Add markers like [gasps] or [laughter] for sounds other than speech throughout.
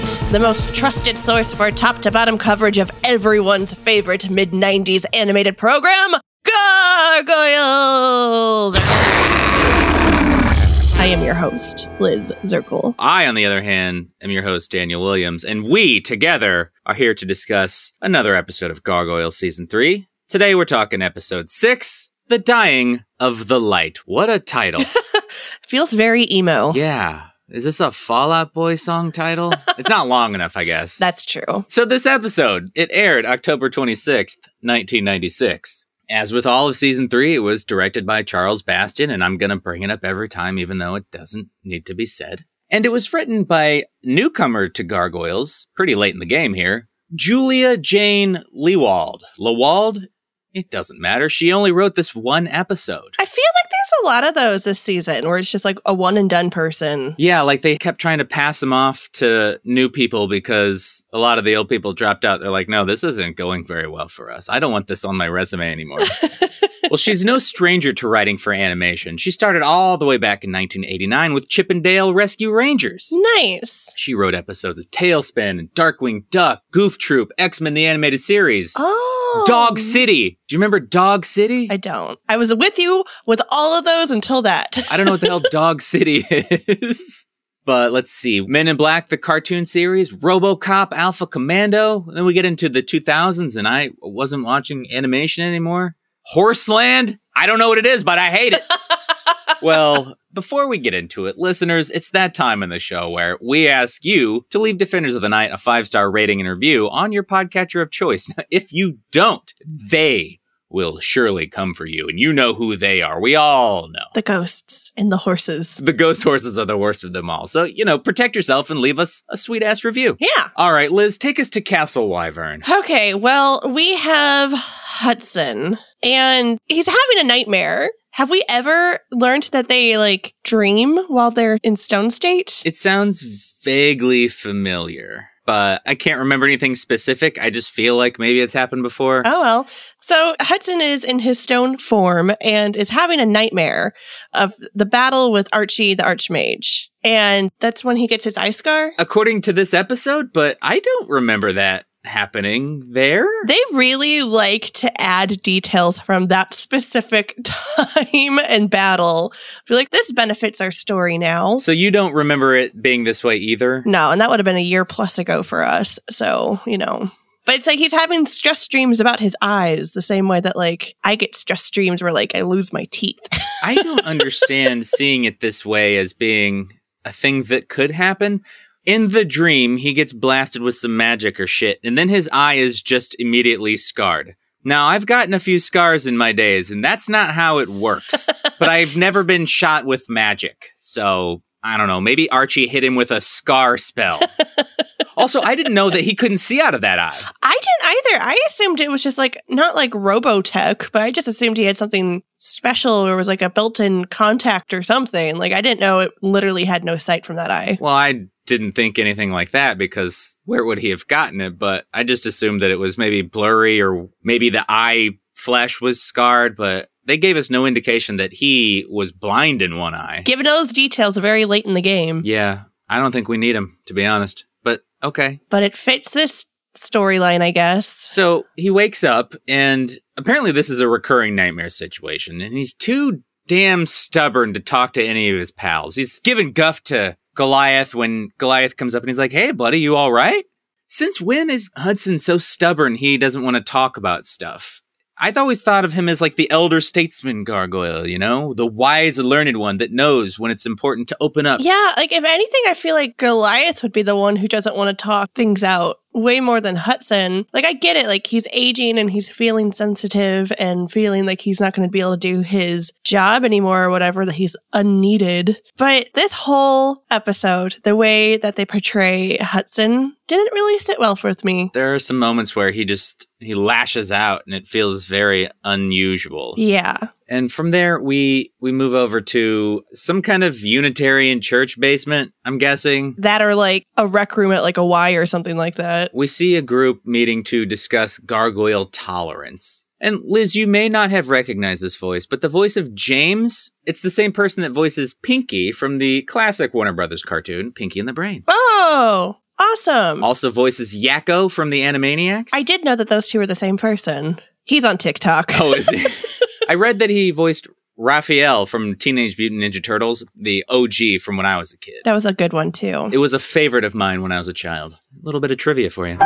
the most trusted source for top to bottom coverage of everyone's favorite mid 90s animated program, Gargoyles! I am your host, Liz Zirkle. I, on the other hand, am your host, Daniel Williams, and we together are here to discuss another episode of Gargoyles Season 3. Today we're talking episode 6 The Dying of the Light. What a title! [laughs] Feels very emo. yeah. Is this a Fall Out Boy song title? [laughs] it's not long enough, I guess. That's true. So this episode, it aired October 26th, 1996. As with all of season 3, it was directed by Charles Bastian and I'm going to bring it up every time even though it doesn't need to be said. And it was written by newcomer to Gargoyles, pretty late in the game here, Julia Jane Lewald. Lewald? It doesn't matter. She only wrote this one episode. I feel like there's a lot of those this season where it's just like a one and done person. Yeah, like they kept trying to pass them off to new people because a lot of the old people dropped out. They're like, no, this isn't going very well for us. I don't want this on my resume anymore. [laughs] well, she's no stranger to writing for animation. She started all the way back in 1989 with Chip 'n Dale Rescue Rangers. Nice. She wrote episodes of TaleSpin and Darkwing Duck, Goof Troop, X Men the Animated Series, Oh. Dog City. Do you remember Dog City? I don't. I was with you with all of those until that. I don't know what the hell Dog [laughs] City is. But let's see. Men in Black, the cartoon series, Robocop, Alpha Commando. Then we get into the 2000s and I wasn't watching animation anymore. Horseland? I don't know what it is, but I hate it. [laughs] well, before we get into it, listeners, it's that time in the show where we ask you to leave Defenders of the Night a five star rating and review on your podcatcher of choice. Now, if you don't, they will surely come for you, and you know who they are. We all know. the ghosts and the horses. The ghost horses are the worst of them all. So, you know, protect yourself and leave us a sweet ass review. Yeah. All right, Liz, take us to Castle Wyvern. Okay, well, we have Hudson, and he's having a nightmare. Have we ever learned that they like dream while they're in stone state? It sounds vaguely familiar, but I can't remember anything specific. I just feel like maybe it's happened before. Oh well. So Hudson is in his stone form and is having a nightmare of the battle with Archie the Archmage. And that's when he gets his eye scar. According to this episode, but I don't remember that happening there. They really like to add details from that specific [laughs] time and battle. Be like, this benefits our story now. So you don't remember it being this way either? No, and that would have been a year plus ago for us. So, you know. But it's like he's having stress dreams about his eyes, the same way that like I get stress dreams where like I lose my teeth. I don't [laughs] understand seeing it this way as being a thing that could happen. In the dream, he gets blasted with some magic or shit, and then his eye is just immediately scarred. Now, I've gotten a few scars in my days, and that's not how it works. [laughs] but I've never been shot with magic. So, I don't know. Maybe Archie hit him with a scar spell. [laughs] also, I didn't know that he couldn't see out of that eye. I didn't either. I assumed it was just like not like Robotech, but I just assumed he had something special or was like a built-in contact or something. Like I didn't know it literally had no sight from that eye. Well, I didn't think anything like that because where would he have gotten it? But I just assumed that it was maybe blurry or maybe the eye flesh was scarred, but they gave us no indication that he was blind in one eye. Given those details very late in the game, Yeah, I don't think we need him, to be honest. But okay. but it fits this storyline, I guess. So he wakes up, and apparently this is a recurring nightmare situation, and he's too damn stubborn to talk to any of his pals. He's giving guff to Goliath when Goliath comes up and he's like, Hey, buddy, you all right? Since when is Hudson so stubborn he doesn't want to talk about stuff? I've always thought of him as like the elder statesman gargoyle, you know? The wise, learned one that knows when it's important to open up. Yeah, like if anything, I feel like Goliath would be the one who doesn't want to talk things out way more than Hudson. Like I get it, like he's aging and he's feeling sensitive and feeling like he's not going to be able to do his job anymore or whatever, that he's unneeded. But this whole episode, the way that they portray Hudson didn't really sit well with me. There are some moments where he just he lashes out and it feels very unusual. Yeah. And from there we we move over to some kind of Unitarian church basement, I'm guessing. That or like a rec room at like a Y or something like that. We see a group meeting to discuss gargoyle tolerance. And Liz, you may not have recognized this voice, but the voice of James, it's the same person that voices Pinky from the classic Warner Brothers cartoon, Pinky and the Brain. Oh, Awesome. Also voices Yakko from the Animaniacs. I did know that those two were the same person. He's on TikTok. Oh, is he? [laughs] I read that he voiced Raphael from Teenage Mutant Ninja Turtles, the OG from when I was a kid. That was a good one too. It was a favorite of mine when I was a child. A little bit of trivia for you.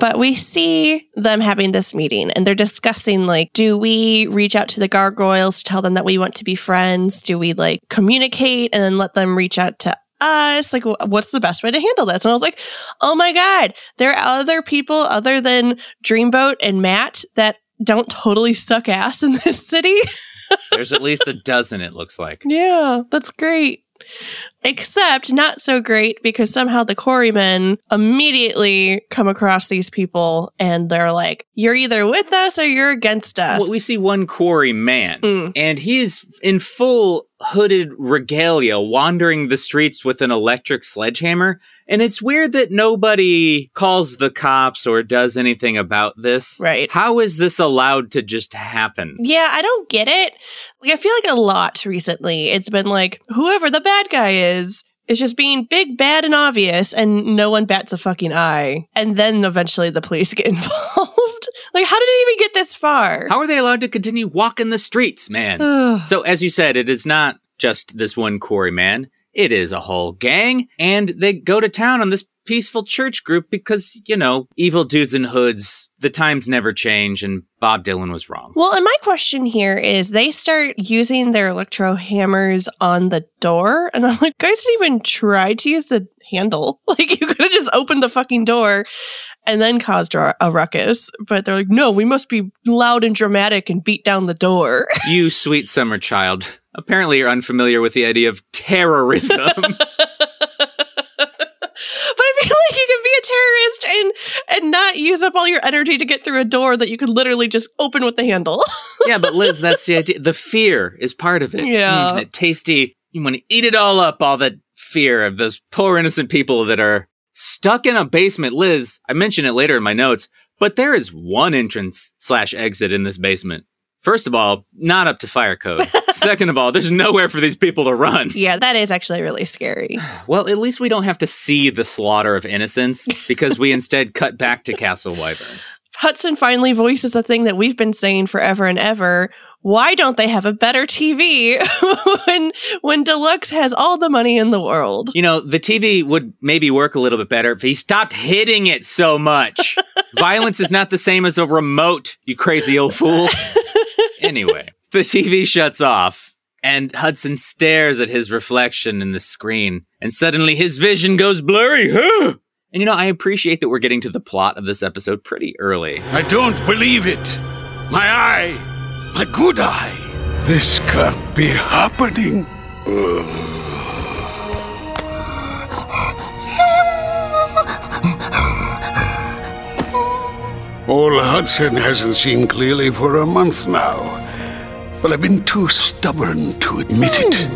But we see them having this meeting and they're discussing like, do we reach out to the gargoyles to tell them that we want to be friends? Do we like communicate and then let them reach out to us? Like, what's the best way to handle this? And I was like, oh my God, there are other people other than Dreamboat and Matt that don't totally suck ass in this city. [laughs] There's at least a dozen, it looks like. Yeah, that's great. Except not so great because somehow the quarrymen immediately come across these people and they're like, you're either with us or you're against us. Well, we see one quarry man, Mm. and he's in full hooded regalia wandering the streets with an electric sledgehammer. And it's weird that nobody calls the cops or does anything about this. Right. How is this allowed to just happen? Yeah, I don't get it. Like I feel like a lot recently it's been like whoever the bad guy is is just being big, bad, and obvious, and no one bats a fucking eye. And then eventually the police [laughs] get involved. [laughs] like, how did it even get this far? How are they allowed to continue walking the streets, man? [sighs] So, as you said, it is not just this one quarry man. It is a whole gang, and they go to town on this peaceful church group because, you know, evil dudes in hoods, the times never change, and Bob Dylan was wrong. Well, and my question here is they start using their electro hammers on the door. And I'm like, guys didn't even try to use the handle. [laughs] Like, you could have just opened the fucking door and then caused a a ruckus. But they're like, no, we must be loud and dramatic and beat down the door. [laughs] you sweet summer child. Apparently, you're unfamiliar with the idea of terrorism. [laughs] But I feel like you can be a terrorist and and not use up all your energy to get through a door that you could literally just open with the handle. [laughs] yeah, but Liz, that's the idea. The fear is part of it. Yeah. Mm, that tasty, you want to eat it all up, all that fear of those poor innocent people that are stuck in a basement. Liz, I mention it later in my notes, but there is one entrance slash exit in this basement. First of all, not up to fire code. [laughs] Second of all, there's nowhere for these people to run. yeah, that is actually really scary. [sighs] Well, at least we don't have to see the slaughter of innocents because we instead cut back to Castle Wyvern. [laughs] Hudson finally voices the thing that we've been saying forever and ever. Why don't they have a better TV [laughs] when when Deluxe has all the money in the world? You know, the TV would maybe work a little bit better if he stopped hitting it so much. Violence is not the same as a remote, you crazy old fool. Anyway, [laughs] the TV shuts off, and Hudson stares at his reflection in the screen, and suddenly his vision goes blurry. [gasps] And you know, I appreciate that we're getting to the plot of this episode pretty early. I don't believe it. My eye. My good eye. This can't be happening. [sighs] Old Hudson hasn't seen clearly for a month now. But I've been too stubborn to admit it.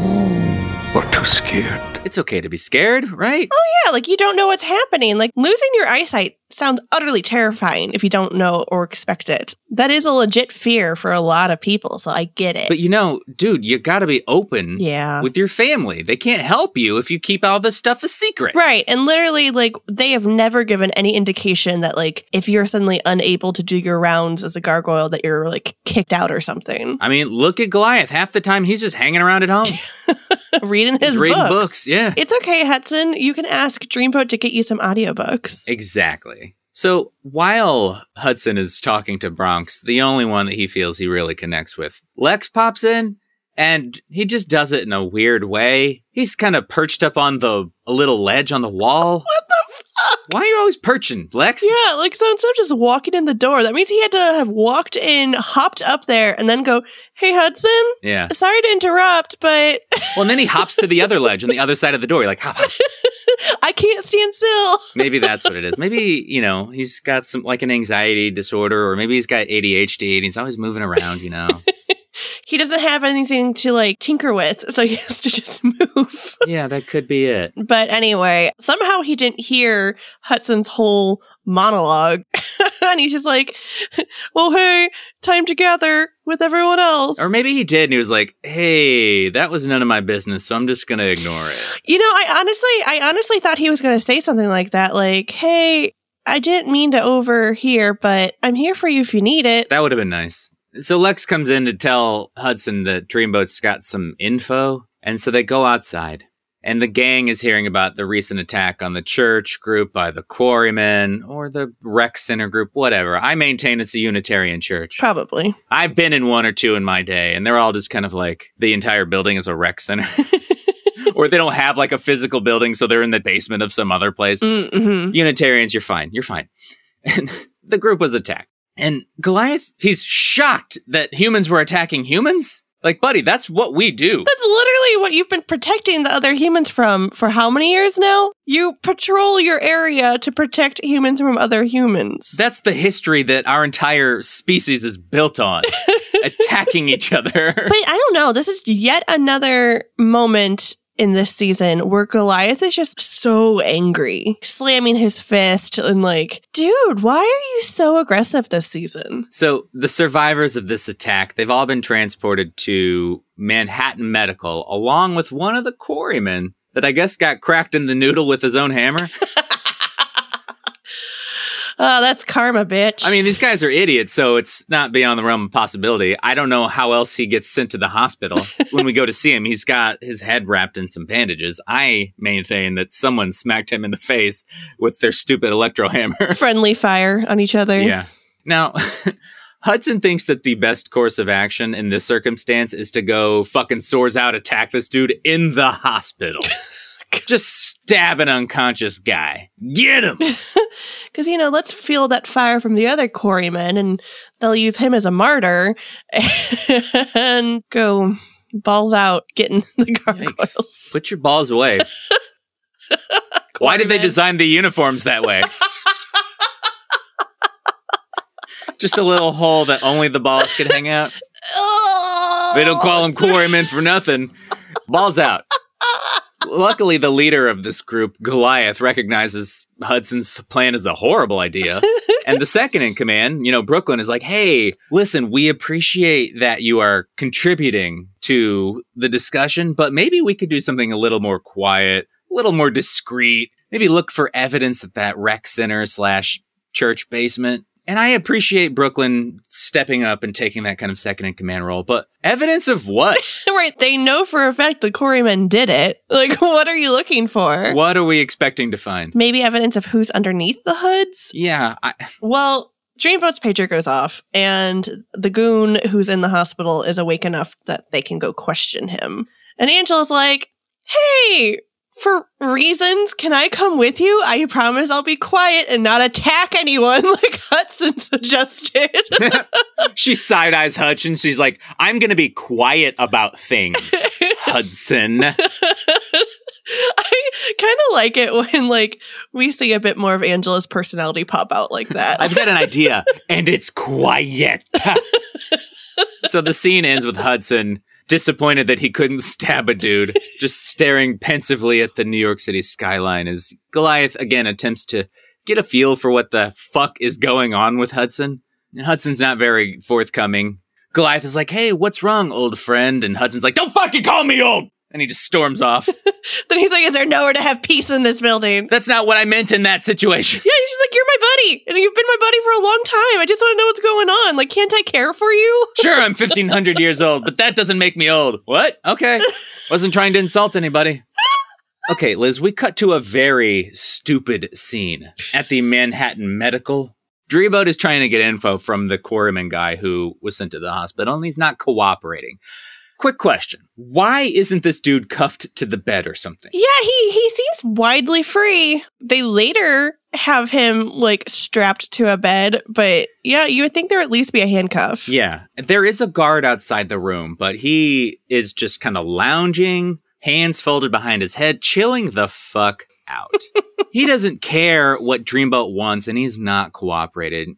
Or too scared. It's okay to be scared, right? Oh yeah, like you don't know what's happening. Like losing your eyesight sounds utterly terrifying if you don't know or expect it. That is a legit fear for a lot of people, so I get it. But you know, dude, you gotta be open yeah. with your family. They can't help you if you keep all this stuff a secret. Right. And literally, like, they have never given any indication that, like, if you're suddenly unable to do your rounds as a gargoyle, that you're, like, kicked out or something. I mean, look at Goliath. Half the time he's just hanging around at home. [laughs] [laughs] Reading his reading books. books. Yeah. It's okay, Hudson. You can ask Dreamboat to get you some audiobooks. Exactly. So while Hudson is talking to Bronx, the only one that he feels he really connects with, Lex pops in and he just does it in a weird way. He's kind of perched up on the a little ledge on the wall. What the? Why are you always perching, Lex? Yeah, like, so instead of just walking in the door, that means he had to have walked in, hopped up there, and then go, Hey, Hudson, Yeah. sorry to interrupt, but Well, and then he hops to the other ledge on the other side of the door. You're like, hop, hop. [laughs] I can't stand still. maybe that's what it is. Maybe, you know, he's got some like an anxiety disorder or maybe he's got ADHD and he's always moving around, you know. [laughs] He doesn't have anything to, like, tinker with, so he [laughs] has to just move. yeah, that could be it. But anyway, somehow he didn't hear Hudson's whole monologue. [laughs] and he's just like, [laughs] well, hey, time to gather with everyone else." Or maybe he did and he was like, hey, that was none of my business, so I'm just going to ignore it. You know, I honestly, I honestly thought he was going to say something like that, like, "Hey, I didn't mean to overhear, but I'm here for you if you need it." That would have been nice. So Lex comes in to tell Hudson that Dreamboat's got some info, and so they go outside. And the gang is hearing about the recent attack on the church group by the quarrymen or the rec center group, whatever. I maintain it's a Unitarian church. Probably. I've been in one or two in my day, and they're all just kind of like the entire building is a rec center. [laughs] or they don't have like a physical building, so they're in the basement of some other place. Mm-hmm. Unitarians, you're fine. You're fine. [laughs] And the group was attacked. And Goliath, he's shocked that humans were attacking humans. Like, buddy, that's what we do. That's literally what you've been protecting the other humans from for how many years now? You patrol your area to protect humans from other humans. That's the history that our entire species is built on [laughs] attacking each other. but I don't know. This is yet another moment in this season where Goliath is just so angry, slamming his fist and like, dude, why are you so aggressive this season? So, the survivors of this attack, they've all been transported to Manhattan Medical along with one of the quarrymen that I guess got cracked in the noodle with his own hammer. [laughs] Oh, that's karma, bitch. I mean, these guys are idiots, so it's not beyond the realm of possibility. I don't know how else he gets sent to the hospital. [laughs] when we go to see him, he's got his head wrapped in some bandages. I maintain that someone smacked him in the face with their stupid electro hammer. [laughs] friendly fire on each other. yeah. Now, [laughs] Hudson thinks that the best course of action in this circumstance is to go fucking swords out, attack this dude in the hospital. Just stab an unconscious guy. Get him. [laughs] Because, you know, let's feel that fire from the other quarrymen and they'll use him as a martyr [laughs] and go balls out getting [laughs] the gargoyles. Yikes. Put your balls away. Why did they design the uniforms that way? Just a little hole that only the balls could hang out. Oh, They don't call them quarrymen for nothing. Balls out. Luckily, the leader of this group, Goliath, recognizes Hudson's plan is a horrible idea. [laughs] and the second in command, you know, Brooklyn is like, hey, listen, we appreciate that you are contributing to the discussion, but maybe we could do something a little more quiet, a little more discreet. Maybe look for evidence at that rec center slash church basement. And I appreciate Brooklyn stepping up and taking that kind of second in command role, but evidence of what? [laughs] right. They know for a fact the quarrymen did it. Like, [laughs] what are you looking for? what are we expecting to find? Maybe evidence of who's underneath the hoods? Yeah, I, Well, Dreamboat's pager goes off, and the goon who's in the hospital is awake enough that they can go question him. And Angela's like, hey, for reasons, can I come with you? I promise I'll be quiet and not attack anyone [laughs] like Hudson suggested. [laughs] she side eyes Hutch and she's like, I'm going to be quiet about things, [laughs] Hudson. I kind of like it when like we see a bit more of Angela's personality pop out like that. I've got an idea, and it's quiet. so the scene ends with Hudson disappointed that he couldn't [laughs] stab a dude, just staring pensively at the New York City skyline as Goliath again attempts to get a feel for what the fuck is going on with Hudson. And Hudson's not very forthcoming. Goliath is like, hey, what's wrong, old friend? And Hudson's like, don't fucking call me old! And he just storms off. [laughs] then he's like, "Is there nowhere to have peace in this building?" That's not what I meant in that situation. Yeah, he's just like, "You're my buddy, and you've been my buddy for a long time. I just want to know what's going on. Like, can't I care for you?" [laughs] Sure, I'm 1500 years old, but that doesn't make me old. What? Okay. Wasn't trying to insult anybody. Okay, Liz, we cut to a very stupid scene at the Manhattan Medical. Dreamboat is trying to get info from the quarryman guy who was sent to the hospital, and he's not cooperating. Quick question. Why isn't this dude cuffed to the bed or something? Yeah, he he seems widely free. They later have him like strapped to a bed, but yeah, you would think there would at least be a handcuff. Yeah, there is a guard outside the room, but he is just kind of lounging, hands folded behind his head, chilling the fuck out. [laughs] he doesn't care what Dreamboat wants, and he's not cooperating.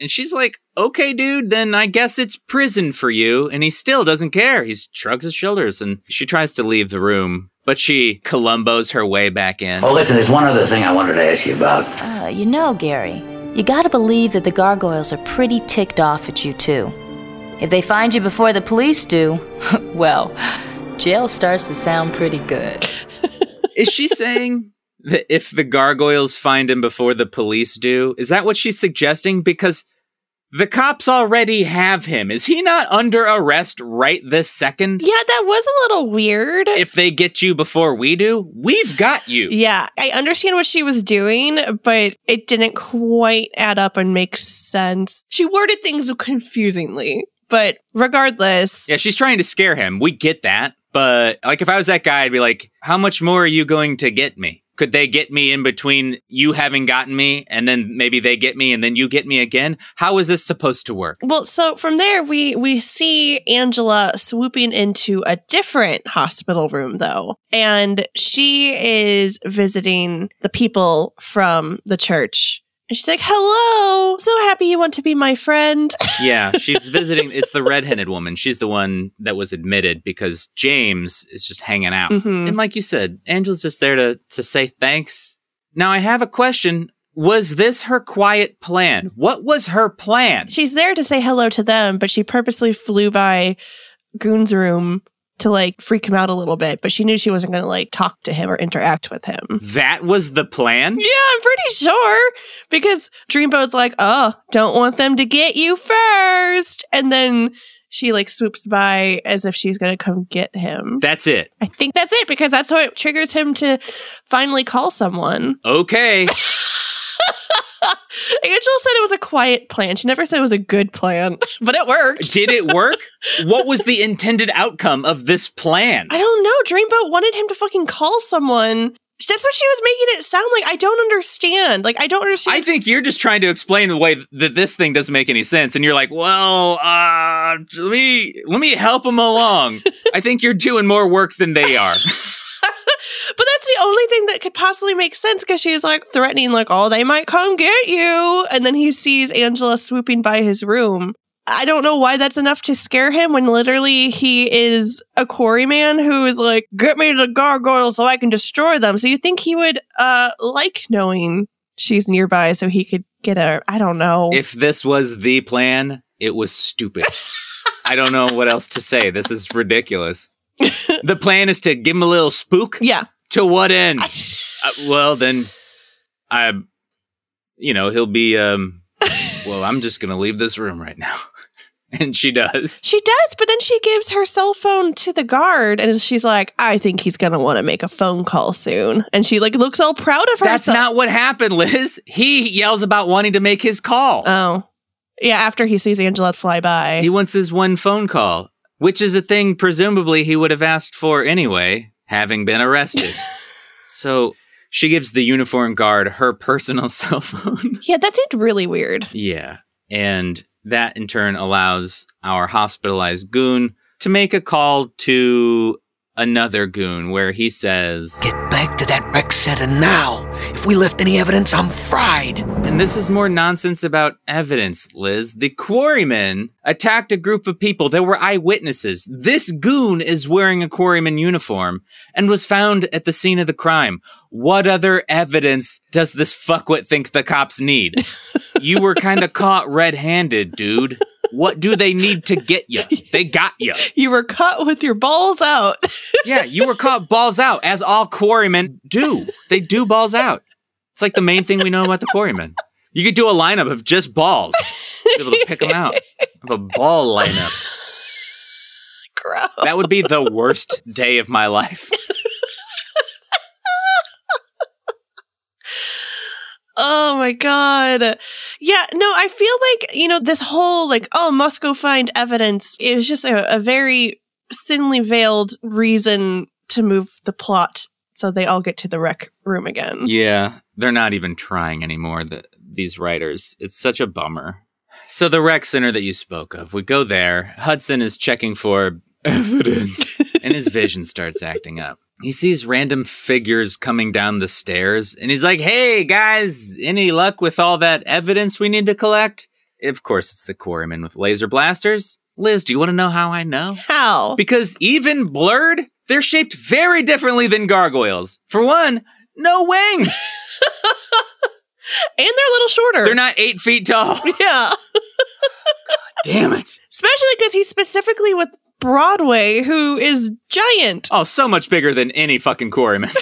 And she's like, okay, dude, then I guess it's prison for you. And he still doesn't care. He shrugs his shoulders and she tries to leave the room, but she Columbos her way back in. Oh, listen, there's one other thing I wanted to ask you about. Uh, you know, Gary, you gotta believe that the gargoyles are pretty ticked off at you, too. If they find you before the police do, [laughs] well, jail starts to sound pretty good. [laughs] Is she saying that if the gargoyles find him before the police do, is that what she's suggesting? Because the cops already have him. Is he not under arrest right this second? Yeah, that was a little weird. If they get you before we do, we've got you. Yeah, I understand what she was doing, but it didn't quite add up and make sense. She worded things confusingly, but regardless. Yeah, she's trying to scare him. We get that. But like if I was that guy, I'd be like, how much more are you going to get me? Could they get me in between you having gotten me and then maybe they get me and then you get me again? How is this supposed to work? Well, so from there we we see Angela swooping into a different hospital room though. And she is visiting the people from the church. And she's like, "Hello. So happy you want to be my friend." [laughs] yeah, she's visiting it's the redheaded woman. She's the one that was admitted because James is just hanging out. Mhm. And like you said, Angela's just there to to say thanks. Now I have a question. Was this her quiet plan? What was her plan? She's there to say hello to them, but she purposely flew by Goon's room to like freak him out a little bit, but she knew she wasn't going to like talk to him or interact with him. That was the plan? Yeah, I'm pretty sure because Dreamboat's like, "Oh, don't want them to get you first. And then she like swoops by as if she's going to come get him. That's it. I think that's it because that's what triggers him to finally call someone. Okay. [laughs] Said it was a quiet plan. She never said it was a good plan, [laughs] but it worked. Did it work? [laughs] what was the intended outcome of this plan? I don't know. Dreamboat wanted him to fucking call someone. That's what she was making it sound like. I don't understand. Like I don't understand. I think you're just trying to explain the way that this thing doesn't make any sense, and you're like, "Well, uh, let me let me help them along." [laughs] I think you're doing more work than they are. But that's the only thing that could possibly make sense because she's like threatening, like, oh, they might come get you. And then he sees Angela swooping by his room. I don't know why that's enough to scare him when literally he is a quarryman who is like, get me to the gargoyle so I can destroy them. So you think he would uh like knowing she's nearby so he could get her. I don't know. if this was the plan, it was stupid. I don't know what else to say. This is ridiculous. [laughs] the plan is to give him a little spook. yeah. To what end? [laughs] uh, well, then, I, you know, he'll be. um Well, I'm just gonna leave this room right now, [laughs] and she does. She does, but then she gives her cell phone to the guard and she's like, I think he's gonna want to make a phone call soon. And she like looks all proud of herself. That's not what happened, Liz. He yells about wanting to make his call. Oh. Yeah, after he sees Angela fly by. he wants his one phone call, which is a thing presumably he would have asked for anyway, having been arrested. [laughs] so she gives the uniform guard her personal [laughs] cell phone. yeah, that seemed really weird. yeah. And that in turn allows our hospitalized goon to make a call to another goon where he says, Get back to that rec center now. If we left any evidence, I'm fried. And this is more nonsense about evidence, Liz. The quarrymen attacked a group of people. There were eyewitnesses. This goon is wearing a quarryman uniform and was found at the scene of the crime. What other evidence does this fuckwit think the cops need? [laughs] you were kind of caught red-handed, dude. What do they need to get you? They got you. [laughs] You were cut with your balls out. [laughs] Yeah, you were caught balls out, as all quarrymen do. They do balls out. It's like the main thing we know about the quarrymen. You could do a lineup of just balls. Be able to pick them out. Of a ball lineup. [laughs] Gross. That would be the worst day of my life. Oh my god. Yeah, no, I feel like, you know, this whole like, oh, must go find evidence is just a, a very thinly veiled reason to move the plot so they all get to the rec room again. Yeah, they're not even trying anymore, the, these writers. It's such a bummer. So, the rec center that you spoke of, we go there. Hudson is checking for evidence, [laughs] and his vision starts acting up. He sees random figures coming down the stairs, and he's like, Hey, guys, any luck with all that evidence we need to collect? Of course, it's the quarrymen with laser blasters. Liz, do you want to know how I know? How? Because even blurred, they're shaped very differently than gargoyles. For one, no wings. [laughs] And they're a little shorter. They're not eight feet tall. [laughs] Yeah. Damn it. Especially because he's specifically with Broadway, who is giant. Oh, so much bigger than any fucking quarryman.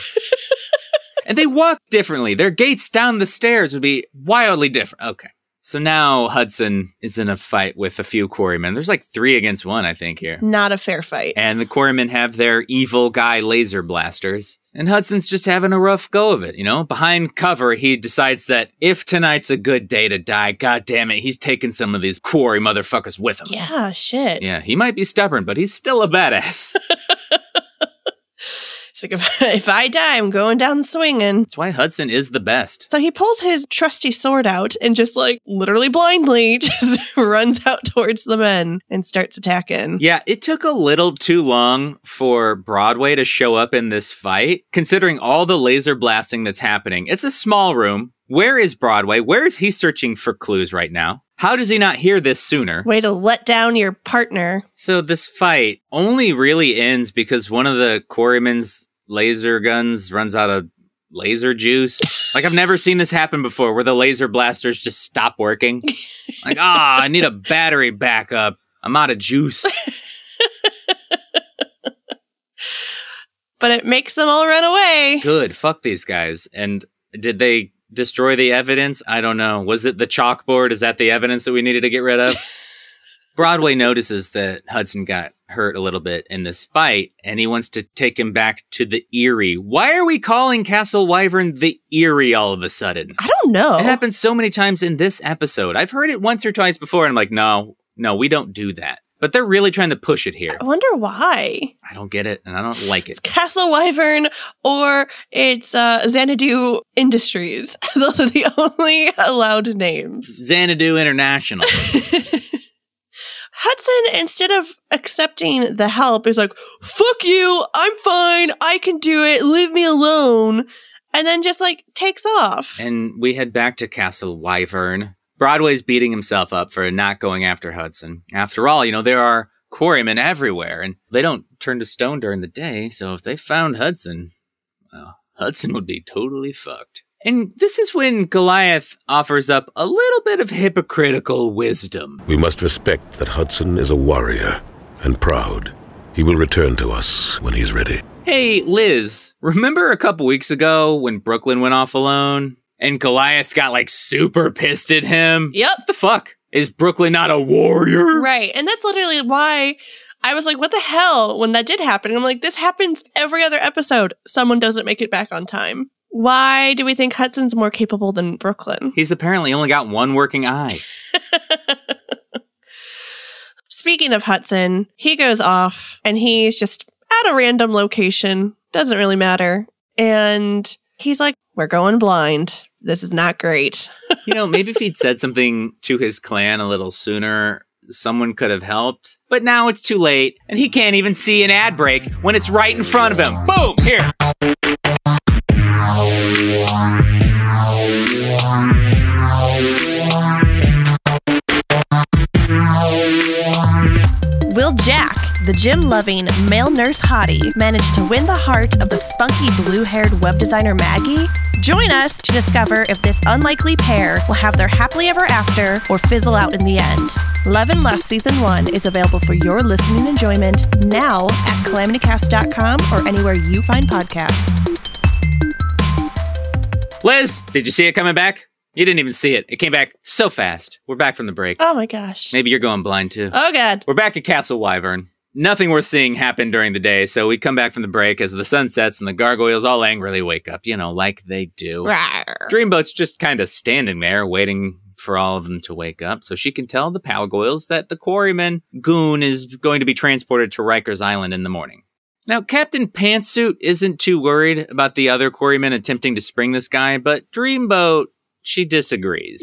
[laughs] and they walk differently. Their gaits down the stairs would be wildly different. Okay. So now Hudson is in a fight with a few quarrymen. There's like three against one, I think, here. Not a fair fight. And the quarrymen have their evil guy laser blasters. And Hudson's just having a rough go of it, you know? Behind cover, he decides that if tonight's a good day to die, god damn it, he's taking some of these quarry motherfuckers with him. Yeah, shit. Yeah, he might be stubborn, but he's still a badass. [laughs] It's like [laughs] if, if I die, I'm going down swinging. That's why Hudson is the best. So he pulls his trusty sword out and just like literally blindly [laughs] just [laughs] runs out towards the men and starts attacking. Yeah, it took a little too long for Broadway to show up in this fight, considering all the laser blasting that's happening. It's a small room. Where is Broadway? Where is he searching for clues right now? How does he not hear this sooner? Way to let down your partner. So this fight only really ends because one of the quarrymen's laser guns runs out of laser juice. like I've never seen this happen before where the laser blasters just stop working. [laughs] like, ah, I need a battery backup. I'm out of juice. [laughs] But it makes them all run away. Good. Fuck these guys. And did they destroy the evidence? I don't know. Was it the chalkboard? Is that the evidence that we needed to get rid of? [laughs] Broadway notices that Hudson got hurt a little bit in this fight and he wants to take him back to the Eyrie. Why are we calling Castle Wyvern the Eyrie all of a sudden? I don't know. It happens so many times in this episode. I've heard it once or twice before and I'm like, no, no, we don't do that. But they're really trying to push it here. I wonder why. I don't get it and I don't like it. It's Castle Wyvern or it's uh, Xanadu Industries. [laughs] Those are the only allowed names. Xanadu International. [laughs] Hudson, instead of accepting the help, is like, fuck you, I'm fine, I can do it, leave me alone. And then just like takes off. and we head back to Castle Wyvern. Broadway's beating himself up for not going after Hudson. After all, you know, there are quarrymen everywhere and they don't turn to stone during the day, so if they found Hudson, well, Hudson would be totally fucked. And this is when Goliath offers up a little bit of hypocritical wisdom. We must respect that Hudson is a warrior and proud. He will return to us when he's ready. Hey, Liz, remember a couple weeks ago when Brooklyn went off alone and Goliath got like super pissed at him? Yep. What the fuck? Is Brooklyn not a warrior? Right. And that's literally why I was like, what the hell when that did happen? I'm like, this happens every other episode. Someone doesn't make it back on time. Why do we think Hudson's more capable than Brooklyn? He's apparently only got one working eye. [laughs] Speaking of Hudson, he goes off and he's just at a random location. Doesn't really matter. And he's like, we're going blind. This is not great. [laughs] You know, maybe if he'd said something to his clan a little sooner, someone could have helped. But now it's too late, and he can't even see an ad break when it's right in front of him. Boom! Here. Will Jack, the gym loving male nurse hottie, managed to win the heart of the spunky blue haired web designer Maggie? Join us to discover if this unlikely pair will have their happily ever after or fizzle out in the end. Love and Lust Season 1 is available for your listening enjoyment now at calamitycast.com or anywhere you find podcasts. Liz, did you see it coming back? You didn't even see it. It came back so fast. We're back from the break. Oh my gosh. Maybe you're going blind too. Oh god. We're back at Castle Wyvern. Nothing worth seeing happened during the day, so we come back from the break as the sun sets and the gargoyles all angrily wake up, you know, like they do. Rawr. Dreamboat's just kind of standing there waiting for all of them to wake up so she can tell the Palgoyles that the quarryman Goon is going to be transported to Rikers Island in the morning. Now, Captain Pantsuit isn't too worried about the other quarrymen attempting to spring this guy, but Dreamboat, she disagrees.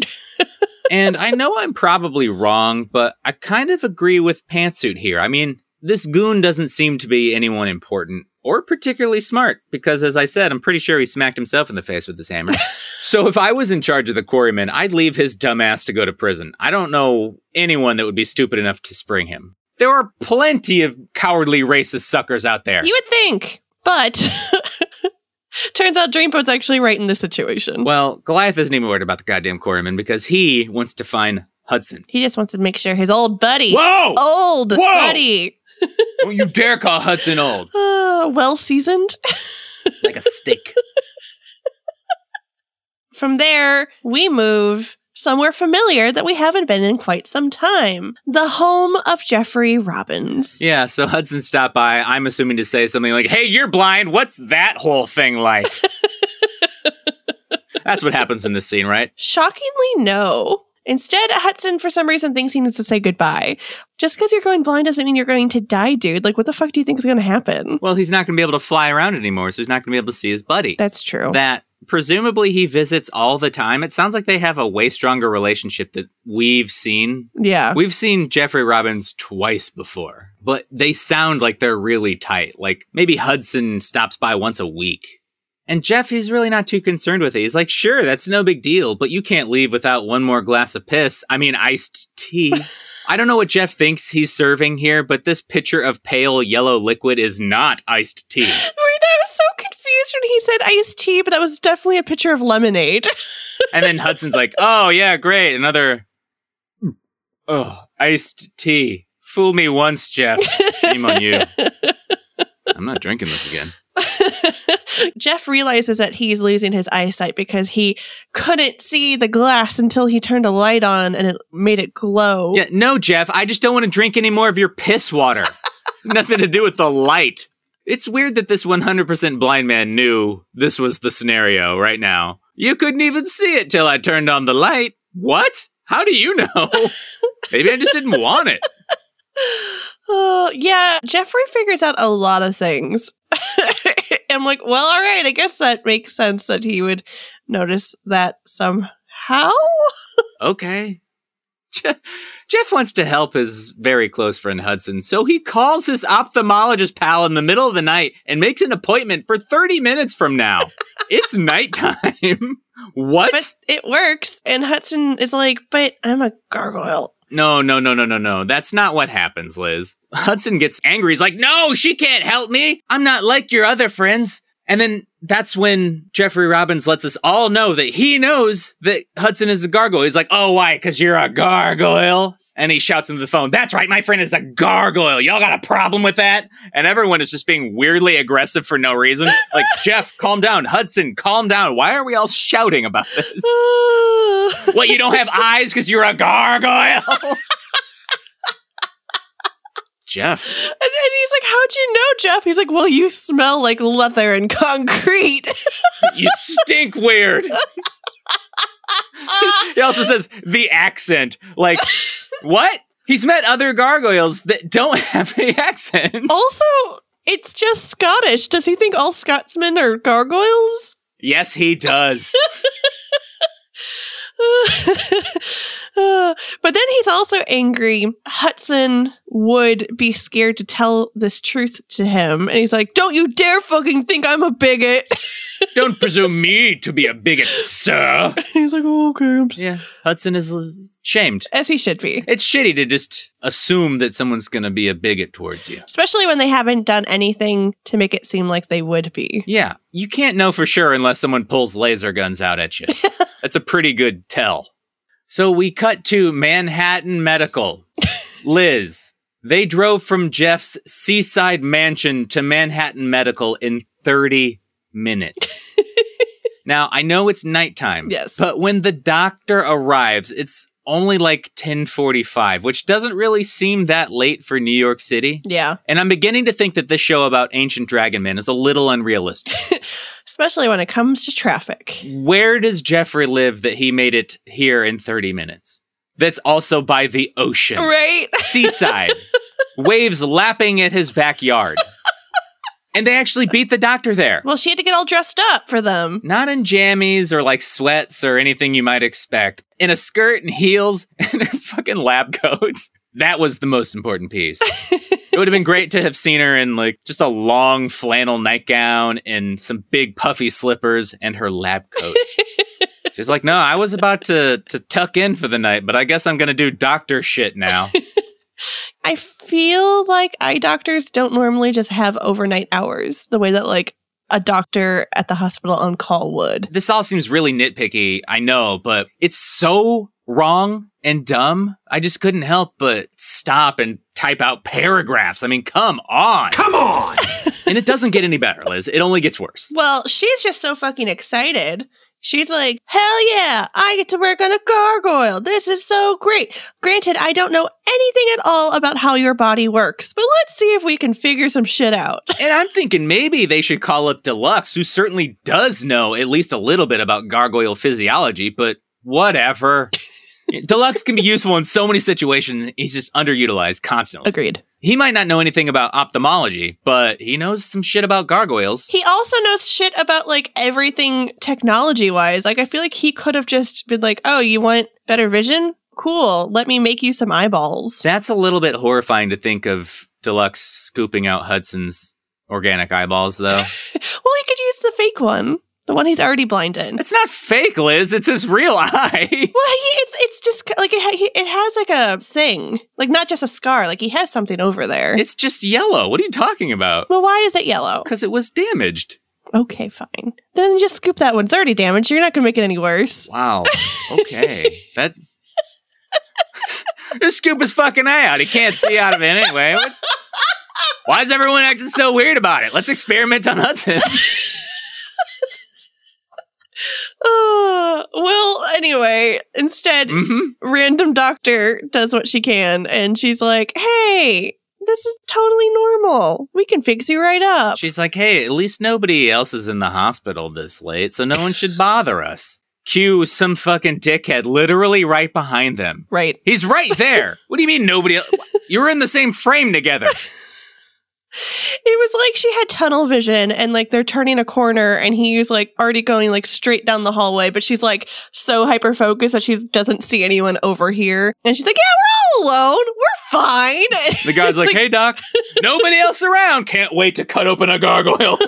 [laughs] and I know I'm probably wrong, but I kind of agree with Pantsuit here. I mean, this goon doesn't seem to be anyone important or particularly smart because, as I said, I'm pretty sure he smacked himself in the face with his hammer. [laughs] so if I was in charge of the quarrymen, I'd leave his dumb ass to go to prison. I don't know anyone that would be stupid enough to spring him. There are plenty of cowardly racist suckers out there. You would think, but [laughs] Turns out Dreamboat's actually right in this situation. Well, Goliath isn't even worried about the goddamn Quarryman because he wants to find Hudson. He just wants to make sure his old buddy, Whoa! old Whoa! buddy, Don't you dare call Hudson old. [laughs] uh, well seasoned. [laughs] Like a steak. From there, we move somewhere familiar that we haven't been in quite some time the home of Jeffrey Robbins. Yeah, so Hudson stopped by, I'm assuming to say something like, Hey, you're blind. What's that whole thing like? [laughs] That's what happens in this scene, right? Shockingly, no. Instead, Hudson, for some reason, thinks he needs to say goodbye. Just because you're going blind doesn't mean you're going to die, dude. Like, what the fuck do you think is going to happen? Well, he's not going to be able to fly around anymore, so he's not going to be able to see his buddy. That's true. that presumably he visits all the time. It sounds like they have a way stronger relationship that we've seen. yeah. We've seen Jeffrey Robbins twice before, but they sound like they're really tight. Like maybe Hudson stops by once a week. And Jeff, he's really not too concerned with it. He's like, sure, that's no big deal, but you can't leave without one more glass of piss. I mean, iced tea. [laughs] I don't know what Jeff thinks he's serving here, but this pitcher of pale yellow liquid is not iced tea. [laughs] Wait, I was so confused when he said iced tea, but that was definitely a pitcher of lemonade. [laughs] And then Hudson's like, "Oh yeah, great, another hmm, oh iced tea. Fool me once, Jeff. Shame on you. I'm not drinking this again." Jeff realizes that he's losing his eyesight because he couldn't see the glass until he turned a light on and it made it glow. Yeah, no, Jeff. I just don't want to drink any more of your piss water. [laughs] Nothing to do with the light. It's weird that this 100% blind man knew this was the scenario right now. You couldn't even see it till I turned on the light. What? How do you know? [laughs] Maybe I just didn't want it. [laughs] Uh, yeah, Jeffrey figures out a lot of things. I'm like, well, all right, I guess that makes sense that he would notice that somehow. okay. [laughs] Je- Jeff wants to help his very close friend Hudson, so he calls his ophthalmologist pal in the middle of the night and makes an appointment for 30 minutes from now. [laughs] it's nighttime. [laughs] what? But it works. And Hudson is like, but I'm a gargoyle. No, no, no, no, no, no. That's not what happens, Liz. Hudson gets angry. He's like, no, she can't help me. I'm not like your other friends. And then that's when Jeffrey Robbins lets us all know that he knows that Hudson is a gargoyle. He's like, oh, why? Because you're a gargoyle. And he shouts into the phone, that's right, my friend is a gargoyle. Y'all got a problem with that? And everyone is just being weirdly aggressive for no reason. Like, [laughs] Jeff, calm down. Hudson, calm down. Why are we all shouting about this? [laughs] what, you don't have eyes because you're a gargoyle? [laughs] Jeff. And then he's like, How'd you know, Jeff? He's like, Well, you smell like leather and concrete. You stink weird. He also [laughs] says the accent. Like, what? He's met other gargoyles that don't [laughs] have the accent. also, it's just Scottish. Does he think all Scotsmen are gargoyles? Yes, he does. [laughs] Uh, [sighs] but then he's also angry. Hudson would be scared to tell this truth to him. And he's like, Don't you dare fucking think I'm a bigot. [laughs] Don't presume me to be a bigot, sir. [laughs] he's like, oh, Okay, I'm Yeah, Hudson is shamed. As he should be. It's shitty to just assume that someone's going to be a bigot towards you. Especially when they haven't done anything to make it seem like they would be. Yeah, you can't know for sure unless someone pulls laser guns out at you. [laughs] That's a pretty good tell. So we cut to Manhattan Medical. Liz, they drove from Jeff's seaside mansion to Manhattan Medical in 30 minutes. [laughs] now, I know it's nighttime. Yes. But when the doctor arrives, it's only like 1045, which doesn't really seem that late for New York City. Yeah. And I'm beginning to think that this show about ancient dragon men is a little unrealistic. [laughs] Especially when it comes to traffic. Where does Jeffrey live that he made it here in 30 minutes? That's also by the ocean. Right? [laughs] Seaside. Waves lapping at his backyard. and they actually beat the doctor there. Well, she had to get all dressed up for them. Not in jammies or like sweats or anything you might expect. In a skirt and heels [laughs] and her fucking lab coats. That was the most important piece. [laughs] it would have been great to have seen her in like just a long flannel nightgown and some big puffy slippers and her lab coat. [laughs] She's like, no, I was about to to tuck in for the night, but I guess I'm gonna do doctor shit now. [laughs] I feel like eye doctors don't normally just have overnight hours the way that like a doctor at the hospital on call would. This all seems really nitpicky, I know, but it's so wrong and dumb. I just couldn't help but stop and type out paragraphs. I mean, come on. Come on! [laughs] and it doesn't get any better, Liz. It only gets worse. Well, she's just so fucking excited. She's like, hell yeah, I get to work on a gargoyle. This is so great. Granted, I don't know anything at all about how your body works, but let's see if we can figure some shit out. And I'm thinking maybe they should call up Deluxe, who certainly does know at least a little bit about gargoyle physiology, but whatever. [laughs] Deluxe can be useful in so many situations. He's just underutilized constantly. Agreed. He might not know anything about ophthalmology, but he knows some shit about gargoyles. He also knows shit about like everything technology wise. Like, I feel like he could have just been like, oh, you want better vision? Cool. Let me make you some eyeballs. That's a little bit horrifying to think of Deluxe scooping out Hudson's organic eyeballs, though. [laughs] well, he could use the fake one. The one he's already blind in. it's not fake, Liz. It's his real [laughs] eye. Well, he, it's it's just like it, ha- he, it has like a thing, like not just a scar. Like he has something over there. it's just yellow. What are you talking about? well, why is it yellow? Because it was damaged. Okay, fine. Then just scoop that one. It's already damaged. You're not gonna make it any worse. Wow. Okay. [laughs] that. [laughs] Just scoop his fucking eye out. He can't see out of it anyway. What- Why is everyone acting so weird about it? Let's experiment on Hudson. Uh, well, anyway, instead, hmm random doctor does what she can, and she's like, "Hey, this is totally normal. We can fix you right up." She's like, hey, at least nobody else is in the hospital this late, so no one should bother us. Cue some fucking dickhead literally right behind them. right. He's right there. [laughs] what do you mean nobody? el- You were in the same frame together. [laughs] It was like she had tunnel vision and like they're turning a corner and he's like already going like straight down the hallway, but she's like so hyper focused that she doesn't see anyone over here. And she's like, Yeah, we're all alone. We're fine. The guy's like, [laughs] hey, doc, nobody else around. Can't wait to cut open a gargoyle. [laughs]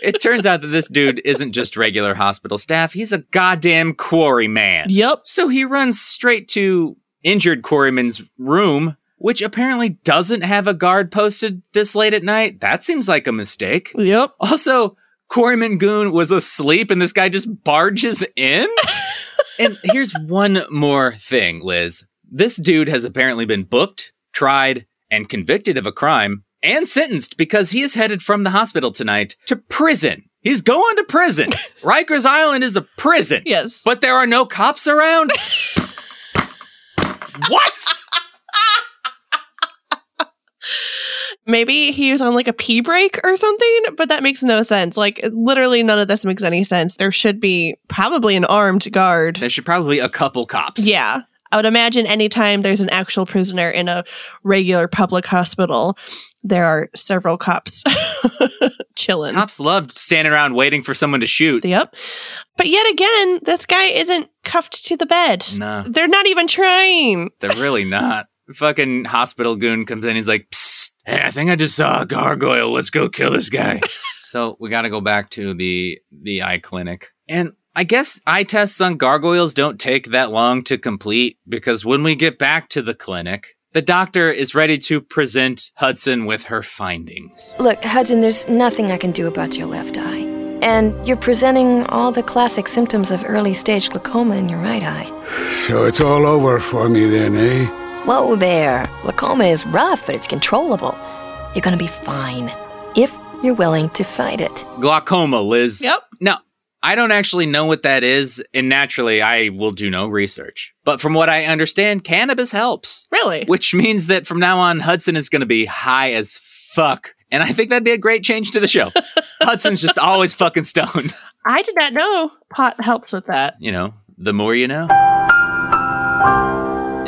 It turns out that this dude isn't just regular hospital staff, he's a goddamn quarry man. Yep. So he runs straight to injured quarryman's room, which apparently doesn't have a guard posted this late at night. That seems like a mistake. Yep. Also, Quarryman Goon was asleep and this guy just barges in? [laughs] and here's one more thing, Liz. This dude has apparently been booked, tried, and convicted of a crime and sentenced because he is headed from the hospital tonight to prison. He's going to prison. [laughs] Rikers Island is a prison. Yes. But there are no cops around? [laughs] what? Maybe he was on like a pee break or something, but that makes no sense. Like literally none of this makes any sense. There should be probably an armed guard. There should probably be a couple cops. Yeah. I would imagine anytime there's an actual prisoner in a regular public hospital, there are several cops [laughs] chilling. Cops loved standing around waiting for someone to shoot. Yep. But yet again, this guy isn't cuffed to the bed. No. They're not even trying. They're really not. Fucking hospital goon comes in. He's like, Psst, hey, I think I just saw a gargoyle. Let's go kill this guy. [laughs] so we got to go back to the the eye clinic, and I guess eye tests on gargoyles don't take that long to complete because when we get back to the clinic, the doctor is ready to present Hudson with her findings. Look, Hudson, there's nothing I can do about your left eye. And you're presenting all the classic symptoms of early stage glaucoma in your right eye. So it's all over for me then, eh? Whoa there. Glaucoma is rough, but it's controllable. You're gonna be fine if you're willing to fight it. Glaucoma, Liz. Yep. Now, I don't actually know what that is, and naturally, I will do no research. But from what I understand, cannabis helps. Really? which means that from now on, Hudson is going to be high as fuck. And I think that'd be a great change to the show. [laughs] Hudson's just always fucking stoned. I did not know pot helps with that. You know, the more you know.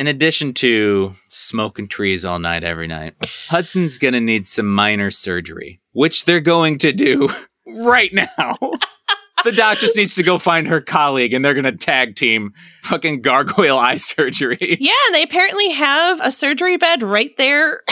In addition to smoking trees all night, every night, Hudson's going to need some minor surgery, which they're going to do [laughs] right now. [laughs] the doctor just needs to go find her colleague and they're going to tag team fucking gargoyle eye surgery. [laughs] Yeah, they apparently have a surgery bed right there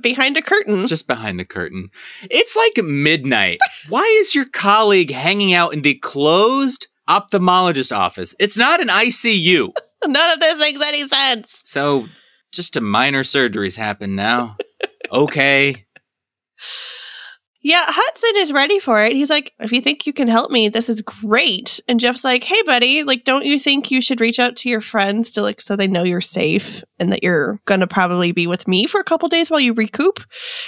behind a curtain. just behind the curtain. It's like midnight. Why is your colleague hanging out in the closed ophthalmologist office? It's not an ICU. None of this makes any sense. So just a minor surgeries happen now. [laughs] Okay. Yeah, Hudson is ready for it. He's like, if you think you can help me, this is great. And Jeff's like, hey, buddy, like, don't you think you should reach out to your friends to like so they know you're safe and that you're gonna probably be with me for a couple days while you recoup?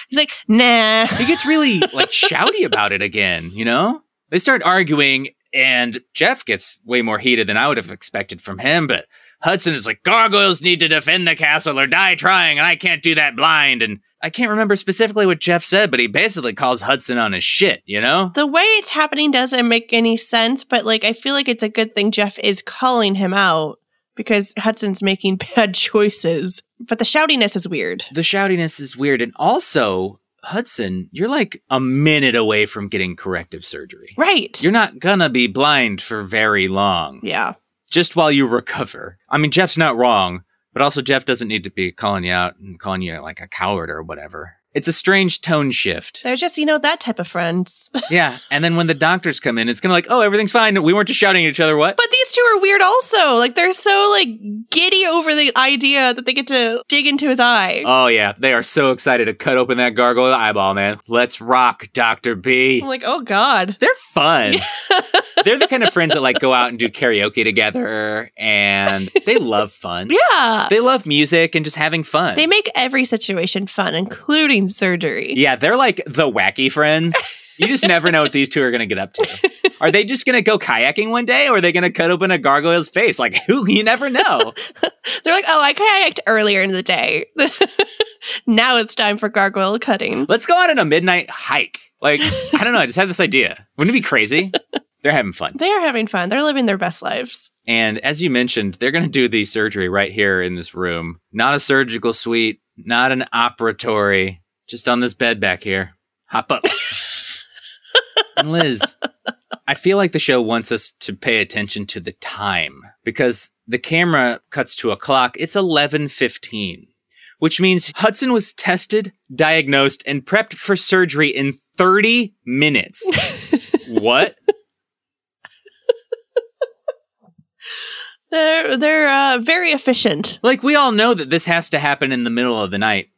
He's like, nah. He gets really [laughs] like shouty about it again, you know? They start arguing, and Jeff gets way more heated than I would have expected from him, but Hudson is like, Gargoyles need to defend the castle or die trying, and I can't do that blind. And I can't remember specifically what Jeff said, but he basically calls Hudson on his shit, you know? The way it's happening doesn't make any sense, but like, I feel like it's a good thing Jeff is calling him out because Hudson's making [laughs] bad choices. But the shoutiness is weird. The shoutiness is weird. And also, Hudson, you're like a minute away from getting corrective surgery. Right. You're not gonna be blind for very long. yeah. Just while you recover. I mean, Jeff's not wrong, but also Jeff doesn't need to be calling you out and calling you like a coward or whatever. It's a strange tone shift. They're just, you know, that type of friends. [laughs] yeah. And then when the doctors come in, it's gonna like, oh, everything's fine. We weren't just shouting at each other. What? But these two are weird also. Like they're so like giddy over the idea that they get to dig into his eye. Oh yeah, they are so excited to cut open that gargoyle eyeball, man. Let's rock, Doctor B. I'm like, oh God. They're fun. [laughs] They're the kind of friends that like go out and do karaoke together, and they love fun. Yeah. They love music and just having fun. They make every situation fun, including surgery. yeah, they're like the wacky friends. You just never know what these two are going to get up to. Are they just going to go kayaking one day, or are they going to cut open a gargoyle's face? Like, who? You never know. [laughs] They're like, oh, I kayaked earlier in the day. [laughs] now it's time for gargoyle cutting. Let's go out on a midnight hike. Like, I don't know. I just have this idea. Wouldn't it be crazy? They're having fun. They are having fun. They're living their best lives. And as you mentioned, they're going to do the surgery right here in this room. Not a surgical suite, not an operatory, just on this bed back here. Hop up. [laughs] and Liz, I feel like the show wants us to pay attention to the time because the camera cuts to a clock. It's 11:15, which means Hudson was tested, diagnosed, and prepped for surgery in 30 minutes. [laughs] what? They're they're uh, very efficient. Like, we all know that this has to happen in the middle of the night.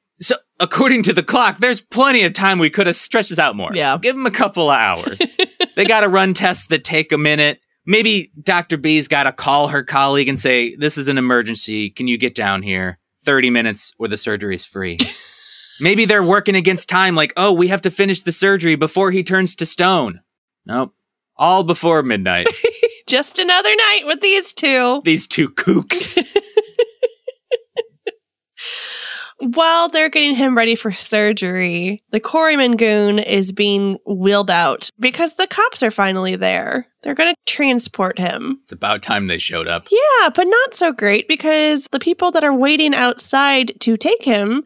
According to the clock, there's plenty of time we could have stretched this out more. Yeah. Give them a couple of hours. [laughs] they got to run tests that take a minute. Maybe Dr. B's got to call her colleague and say, This is an emergency. Can you get down here? 30 minutes or the surgery is free. [laughs] Maybe they're working against time, like, oh, we have to finish the surgery before he turns to stone. Nope. All before midnight. [laughs] Just another night with these two. These two kooks. While they're getting him ready for surgery, the Quarryman goon is being wheeled out because the cops are finally there. They're going to transport him. It's about time they showed up. Yeah, but not so great because the people that are waiting outside to take him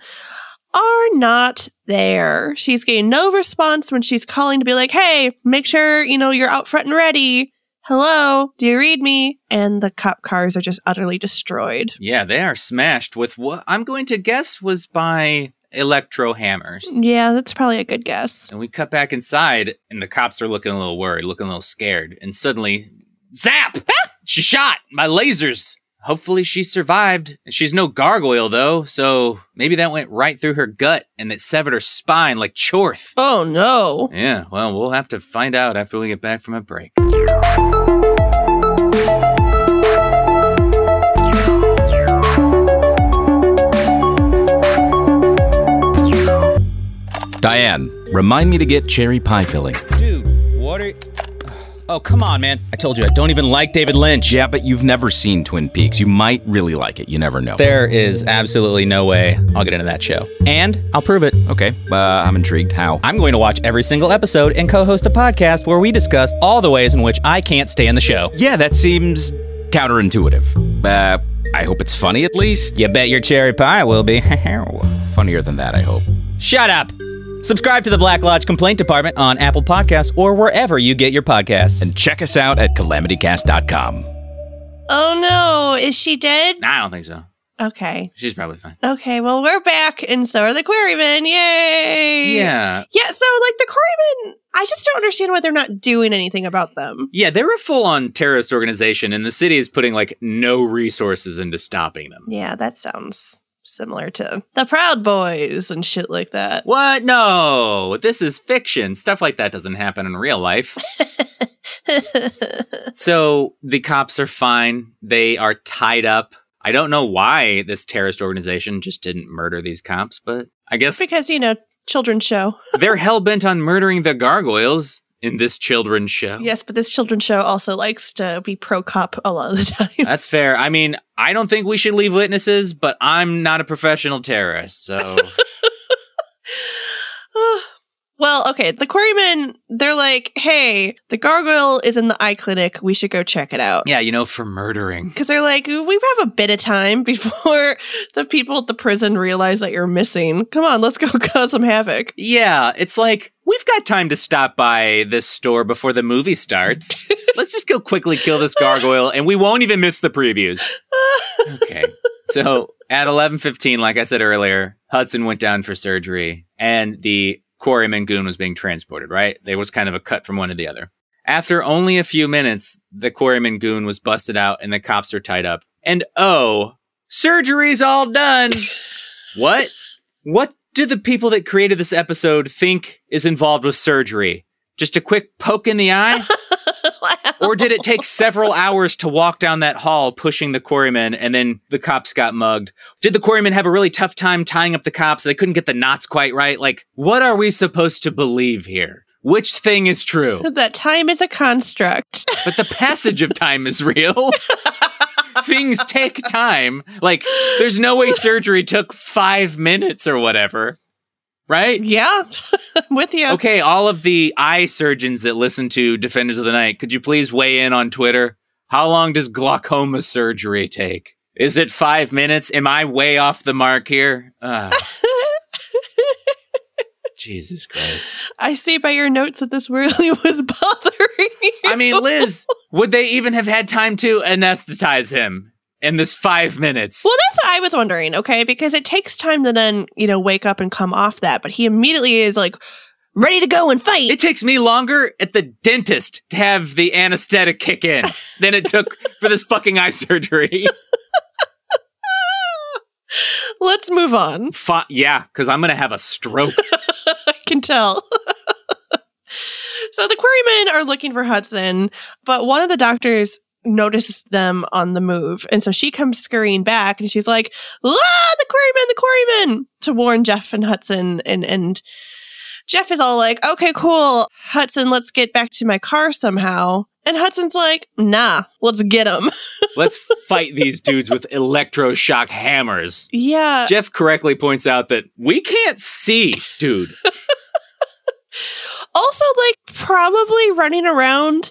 are not there. She's getting no response when she's calling to be like, hey, make sure, you know, you're out front and ready. Hello, do you read me? And the cop cars are just utterly destroyed. Yeah, they are smashed with what I'm going to guess was by electro hammers. Yeah, that's probably a good guess. And we cut back inside, and the cops are looking a little worried, looking a little scared. And suddenly, zap! [laughs] She's shot by lasers. Hopefully, she survived. She's no gargoyle, though, so maybe that went right through her gut and it severed her spine like Chorth. Oh no. Yeah, well, we'll have to find out after we get back from a break. Diane, remind me to get cherry pie filling. Dude, what are. Oh, come on, man. I told you I don't even like David Lynch. Yeah, but you've never seen Twin Peaks. You might really like it. You never know. There is absolutely no way I'll get into that show. And I'll prove it. Okay, uh, I'm intrigued. How? I'm going to watch every single episode and co host a podcast where we discuss all the ways in which I can't stay in the show. Yeah, that seems counterintuitive. Uh, I hope it's funny at least. You bet your cherry pie will be. [laughs] Funnier than that, I hope. Shut up! Subscribe to the Black Lodge Complaint Department on Apple Podcasts or wherever you get your podcasts. And check us out at calamitycast.com. Oh no, is she dead? Nah, I don't think so. Okay. She's probably fine. Okay, well, we're back, and so are the Quarrymen. Yay! Yeah. Yeah, so, like, the Quarrymen, I just don't understand why they're not doing anything about them. Yeah, they're a full on terrorist organization, and the city is putting like no resources into stopping them. Yeah, that sounds similar to the Proud Boys and shit like that. What? No, this is fiction. Stuff like that doesn't happen in real life. [laughs] so the cops are fine. They are tied up. I don't know why this terrorist organization just didn't murder these cops, but I guess because, you know, children's show. they're hell bent on murdering the gargoyles in this children's show. Yes, but this children's show also likes to be pro cop a lot of the time. That's fair. I mean, I don't think we should leave witnesses, but I'm not a professional terrorist, so well, okay, the quarrymen, they're like, hey, the gargoyle is in the eye clinic. We should go check it out. yeah, you know, for murdering. Because they're like, we have a bit of time [laughs] before the people at the prison realize that you're missing. Come on, let's go [laughs] cause some havoc. Yeah, it's like we've got time to stop by this store before the movie starts. [laughs] Let's just go quickly kill this gargoyle and we won't even miss the previews. Okay. So, at 11:15, like I said earlier, Hudson went down for surgery and the quarryman goon was being transported, right? There was kind of a cut from one to the other. After only a few minutes, the quarryman goon was busted out and the cops are tied up. And oh, surgery's all done. [laughs] what? What do the people that created this episode think is involved with surgery? Just a quick poke in the eye? [laughs] Or did it take several hours to walk down that hall pushing the quarryman and then the cops got mugged? Did the quarryman have a really tough time tying up the cops? They couldn't get the knots quite right? Like, what are we supposed to believe here? Which thing is true? [laughs] That time is a construct. [laughs] But the passage of time is real. [laughs] Things take time. Like, there's no way surgery took five minutes or whatever. Right? yeah, [laughs] I'm with you. Okay, all of the eye surgeons that listen to Defenders of the Night, could you please weigh in on Twitter? How long does glaucoma surgery take? Is it five minutes? Am I way off the mark here? Ah. [laughs] Jesus Christ. I see by your notes that this really [laughs] was bothering you. I mean, Liz, would they even have had time to anesthetize him in this five minutes? Well, that's what I was wondering, okay? Because it takes time to then, you know, wake up and come off that, but he immediately is like ready to go and fight. It takes me longer at the dentist to have the anesthetic kick in [laughs] than it took for this fucking eye surgery. [laughs] Let's move on. Fi- yeah, because I'm going to have a stroke. [laughs] I can tell. so the quarrymen are looking for Hudson, but one of the doctors notices them on the move. And so she comes scurrying back and she's like, ah, the quarrymen, the quarrymen to warn Jeff and Hudson. And, and Jeff is all like, okay, cool. Hudson, let's get back to my car somehow. And Hudson's like, nah, let's get them. [laughs] Let's fight these dudes with electroshock hammers. yeah. Jeff correctly points out that we can't see, dude. [laughs] Also, like, probably running around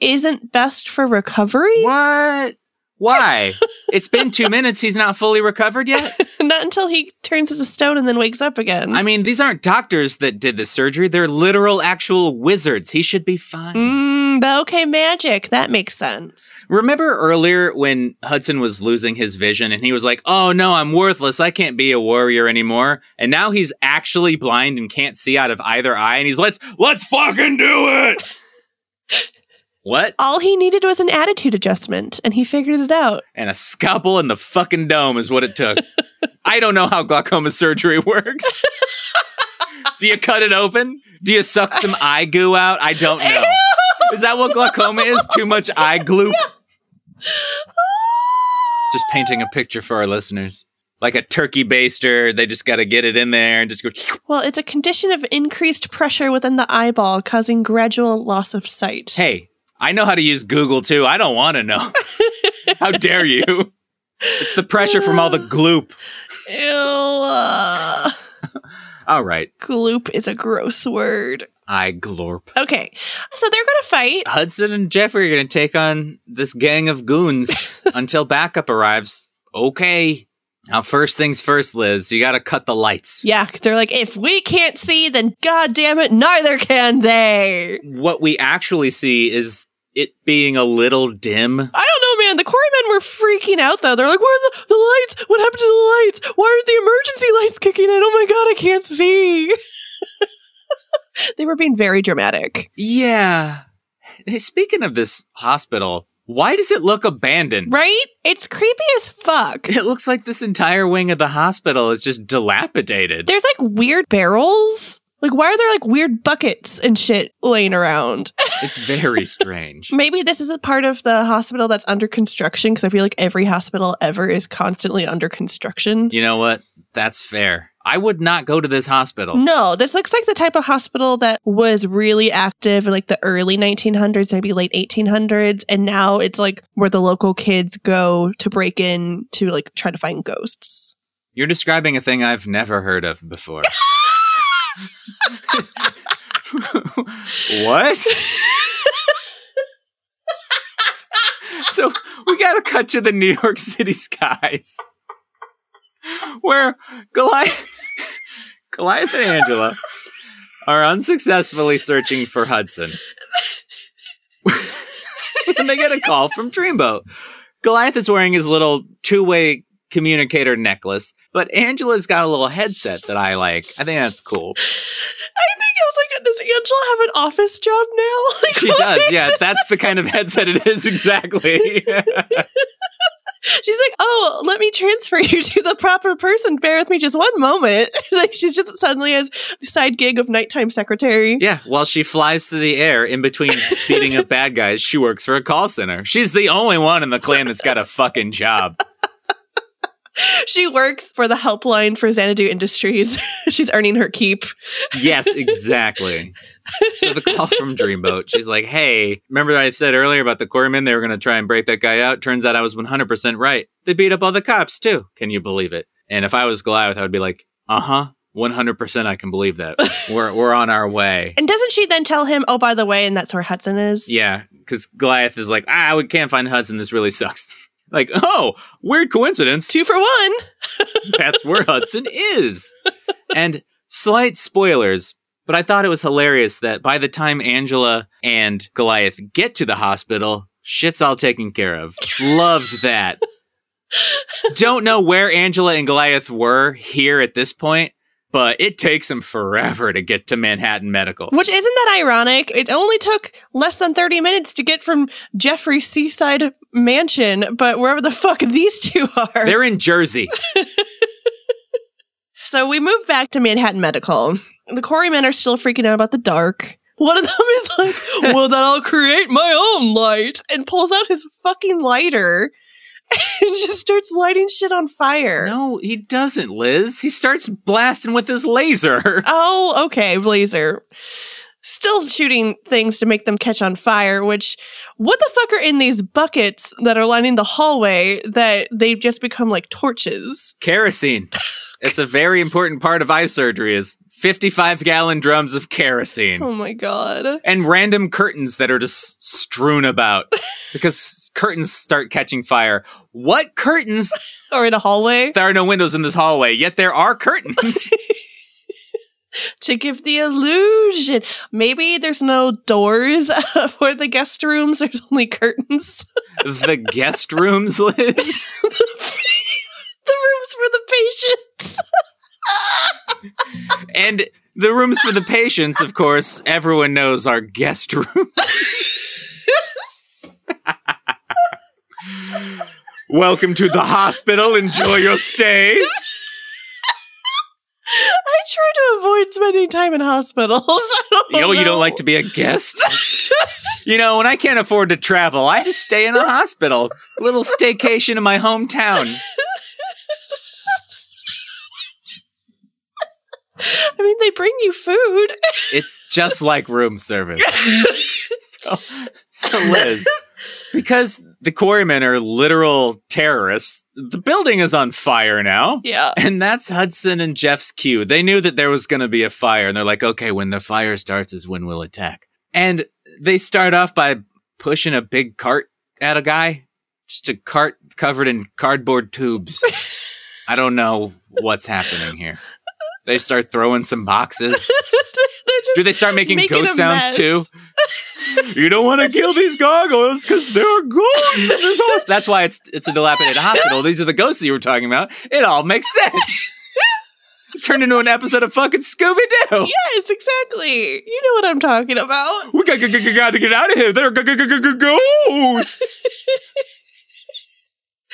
isn't best for recovery. what? Why? [laughs] it's been two minutes. He's not fully recovered yet. [laughs] Not until he turns into stone and then wakes up again. I mean, these aren't doctors that did the surgery. They're literal, actual wizards. He should be fine. Mm, the okay magic. That makes sense. Remember earlier when Hudson was losing his vision and he was like, oh no, I'm worthless. I can't be a warrior anymore. And now he's actually blind and can't see out of either eye. And he's, let's, let's fucking do it. [laughs] what? All he needed was an attitude adjustment, and he figured it out. And a scalpel in the fucking dome is what it took. [laughs] I don't know how glaucoma surgery works. [laughs] Do you cut it open? Do you suck some eye goo out? I don't know. Is that what glaucoma is? Too much [laughs] eye glue? Just painting a picture for our listeners. Like a turkey baster, they just got to get it in there and just go. Well, it's a condition of increased pressure within the eyeball, causing gradual loss of sight. Hey, I know how to use Google too. I don't want to know. [laughs] how dare you? It's the pressure from all the gloop. Ew. All right, gloop is a gross word. I glorp. Okay, so they're gonna fight. Hudson and Jeffrey are going to take on this gang of goons [laughs] until backup arrives. Okay. Now, first things first, Liz, you got to cut the lights. Yeah, they're like, if we can't see, then god damn it, neither can they. What we actually see is it being a little dim. I don't know, man. The quarrymen were freaking out though. They're like, "Where are the, the lights? What happened to the lights? Why aren't the emergency lights kicking in? Oh my god, I can't see." [laughs] they were being very dramatic. Yeah. Hey, speaking of this hospital, Why does it look abandoned? Right? It's creepy as fuck. It looks like this entire wing of the hospital is just dilapidated. There's like weird barrels. Like, why are there like weird buckets and shit laying around? [laughs] It's very strange. Maybe this is a part of the hospital that's under construction because I feel like every hospital ever is constantly under construction. You know what? That's fair. I would not go to this hospital. No, this looks like the type of hospital that was really active in like the early 1900s, maybe late 1800s. And now it's like where the local kids go to break in to like try to find ghosts. You're describing a thing I've never heard of before. [laughs] what? [laughs] so we got to cut to the New York City skies where Goliath, Goliath and Angela are unsuccessfully searching for Hudson. [laughs] and they get a call from Dreamboat. Goliath is wearing his little two way communicator necklace, but Angela's got a little headset that I like. I think that's cool. I think I was like, does Angela have an office job now? Like, [laughs] She does, yeah. That's the kind of headset it is [laughs] exactly. She's like, oh, let me transfer [laughs] you to the proper person. Bear with me just one moment. [laughs] like she's just suddenly the side gig of nighttime secretary. yeah, while she flies through the air in between beating up bad guys, she works for a call center. She's the only one in the clan that's got a fucking job. [laughs] She works for the helpline for Xanatos Industries. [laughs] she's earning her keep. Yes, [laughs] exactly. So the call from Dreamboat, she's like, hey, remember I said earlier about the Quarrymen? They were going to try and break that guy out. Turns out I was 100% right. They beat up all the cops too. Can you believe it? And if I was Goliath, I would be like, uh huh. 100% I can believe that. We're, we're on our way. And doesn't she then tell him, oh, by the way, and that's where Hudson is? Yeah, because Goliath is like, ah, we can't find Hudson. This really sucks. Like, oh, weird coincidence. Two for one. [laughs] That's where Hudson is. And slight spoilers, but I thought it was hilarious that by the time Angela and Goliath get to the hospital, shit's all taken care of. Loved that. [laughs] Don't know where Angela and Goliath were here at this point, but it takes them forever to get to Manhattan Medical. Which isn't that ironic? It only took less than 30 minutes to get from Jeffrey's seaside mansion, but wherever the fuck these two are. They're in Jersey. [laughs] So we move back to Manhattan Medical. The Quarrymen are still freaking out about the dark. One of them is like, [laughs] well, then I'll create my own light and pulls out his fucking lighter [laughs] and just starts lighting shit on fire. No, he doesn't, Liz. He starts blasting with his laser. [laughs] Oh, okay, Blazer. Still shooting things to make them catch on fire, which, what the fuck are in these buckets that are lining the hallway that they've just become like torches? kerosene. It's a very important part of eye surgery is 55 gallon drums of kerosene. Oh my god. And random curtains that are just strewn about [laughs] because curtains start catching fire. What curtains? [laughs] are in a hallway There are no windows in this hallway, yet there are curtains. [laughs] to give the illusion. Maybe there's no doors [laughs] for the guest rooms, there's only curtains. the guest rooms, Liz. the rooms for the patients. And the rooms for the patients, of course, everyone knows are guest rooms. Welcome to the hospital. Enjoy your stay. I try to avoid spending time in hospitals. [laughs] You know, you don't like to be a guest? you know, when I can't afford to travel, I just stay in a hospital. A little staycation in my hometown. I mean, they bring you food. It's just like room service. [laughs] so, so, Liz, because the quarrymen are literal terrorists, the building is on fire now. Yeah. And that's Hudson and Jeff's cue. They knew that there was going to be a fire, and they're like, okay, when the fire starts is when we'll attack. And they start off by pushing a big cart at a guy, just a cart covered in cardboard tubes. [laughs] I don't know what's happening here. They start throwing some boxes. [laughs] Just Do they start making, making ghost sounds too? [laughs] you don't want to kill these gargoyles because there are ghosts in this hospital. That's why it's it's a dilapidated hospital. These are the ghosts that you were talking about. It all makes sense. Turned into an episode of fucking Scooby Doo. Yes, exactly. You know what I'm talking about. We got, got, got to get out of here. There are g- g- g- ghosts.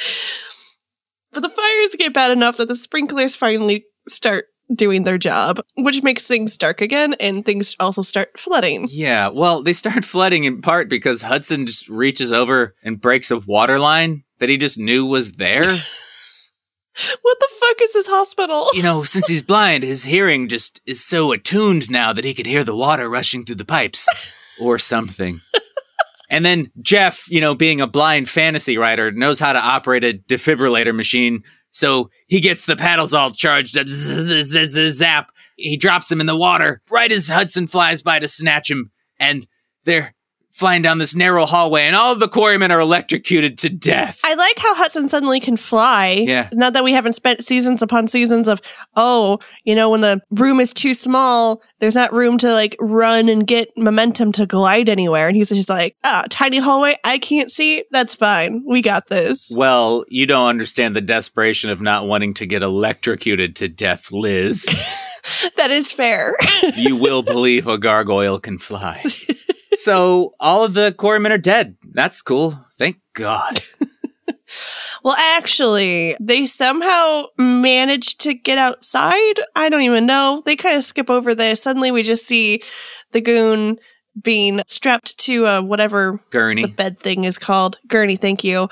[laughs] but the fires get bad enough that the sprinklers finally start doing their job, which makes things dark again and things also start flooding. Yeah, well, they start [laughs] flooding in part because Hudson just reaches over and breaks a water line that he just knew was there. [laughs] What the fuck is this hospital? you know, since he's blind, his hearing just is so attuned now that he could hear the water rushing through the pipes [laughs] or something. And then Jeff, you know, being a blind fantasy writer, knows how to operate a defibrillator machine. So he gets the paddles all charged up. Zap. He drops them in the water right as Hudson flies by to snatch him. And they're flying down this narrow hallway, and all the quarrymen are electrocuted to death. I like how Hudson suddenly can fly. Yeah. Now that we haven't spent seasons upon seasons of, oh, you know, when the room is too small, there's not room to like run and get momentum to glide anywhere. And he's just like, ah, tiny hallway, I can't see. That's fine. We got this. Well, you don't understand the desperation of not wanting to get electrocuted to death, Liz. [laughs] that is fair. you will [laughs] believe a gargoyle can fly. [laughs] So all of the quarrymen are dead. That's cool. Thank God. [laughs] well, actually, they somehow managed to get outside. I don't even know. They kind of skip over this. Suddenly we just see the goon being strapped to a whatever Gurney. the bed thing is called. Gurney, thank you.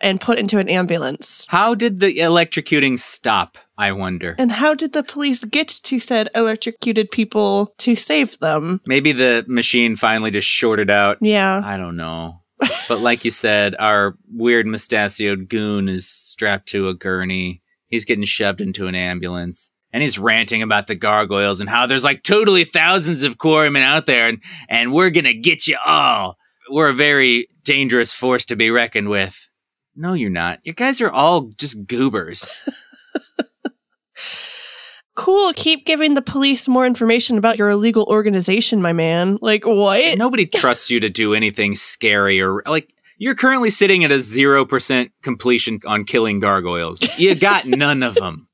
And put into an ambulance. How did the electrocuting stop? I wonder. And how did the police get to said electrocuted people to save them? Maybe the machine finally just shorted out. Yeah. I don't know. but like you said, our weird mustachioed goon is strapped to a gurney. He's getting shoved into an ambulance. And he's ranting about the gargoyles and how there's like totally thousands of quarrymen out there and, and we're gonna get you all. We're a very dangerous force to be reckoned with. No, you're not. You guys are all just goobers. [laughs] Cool. Keep giving the police more information about your illegal organization, my man. Like, what? Nobody [laughs] trusts you to do anything scary or like you're currently sitting at a 0% completion on killing gargoyles. You got none of them.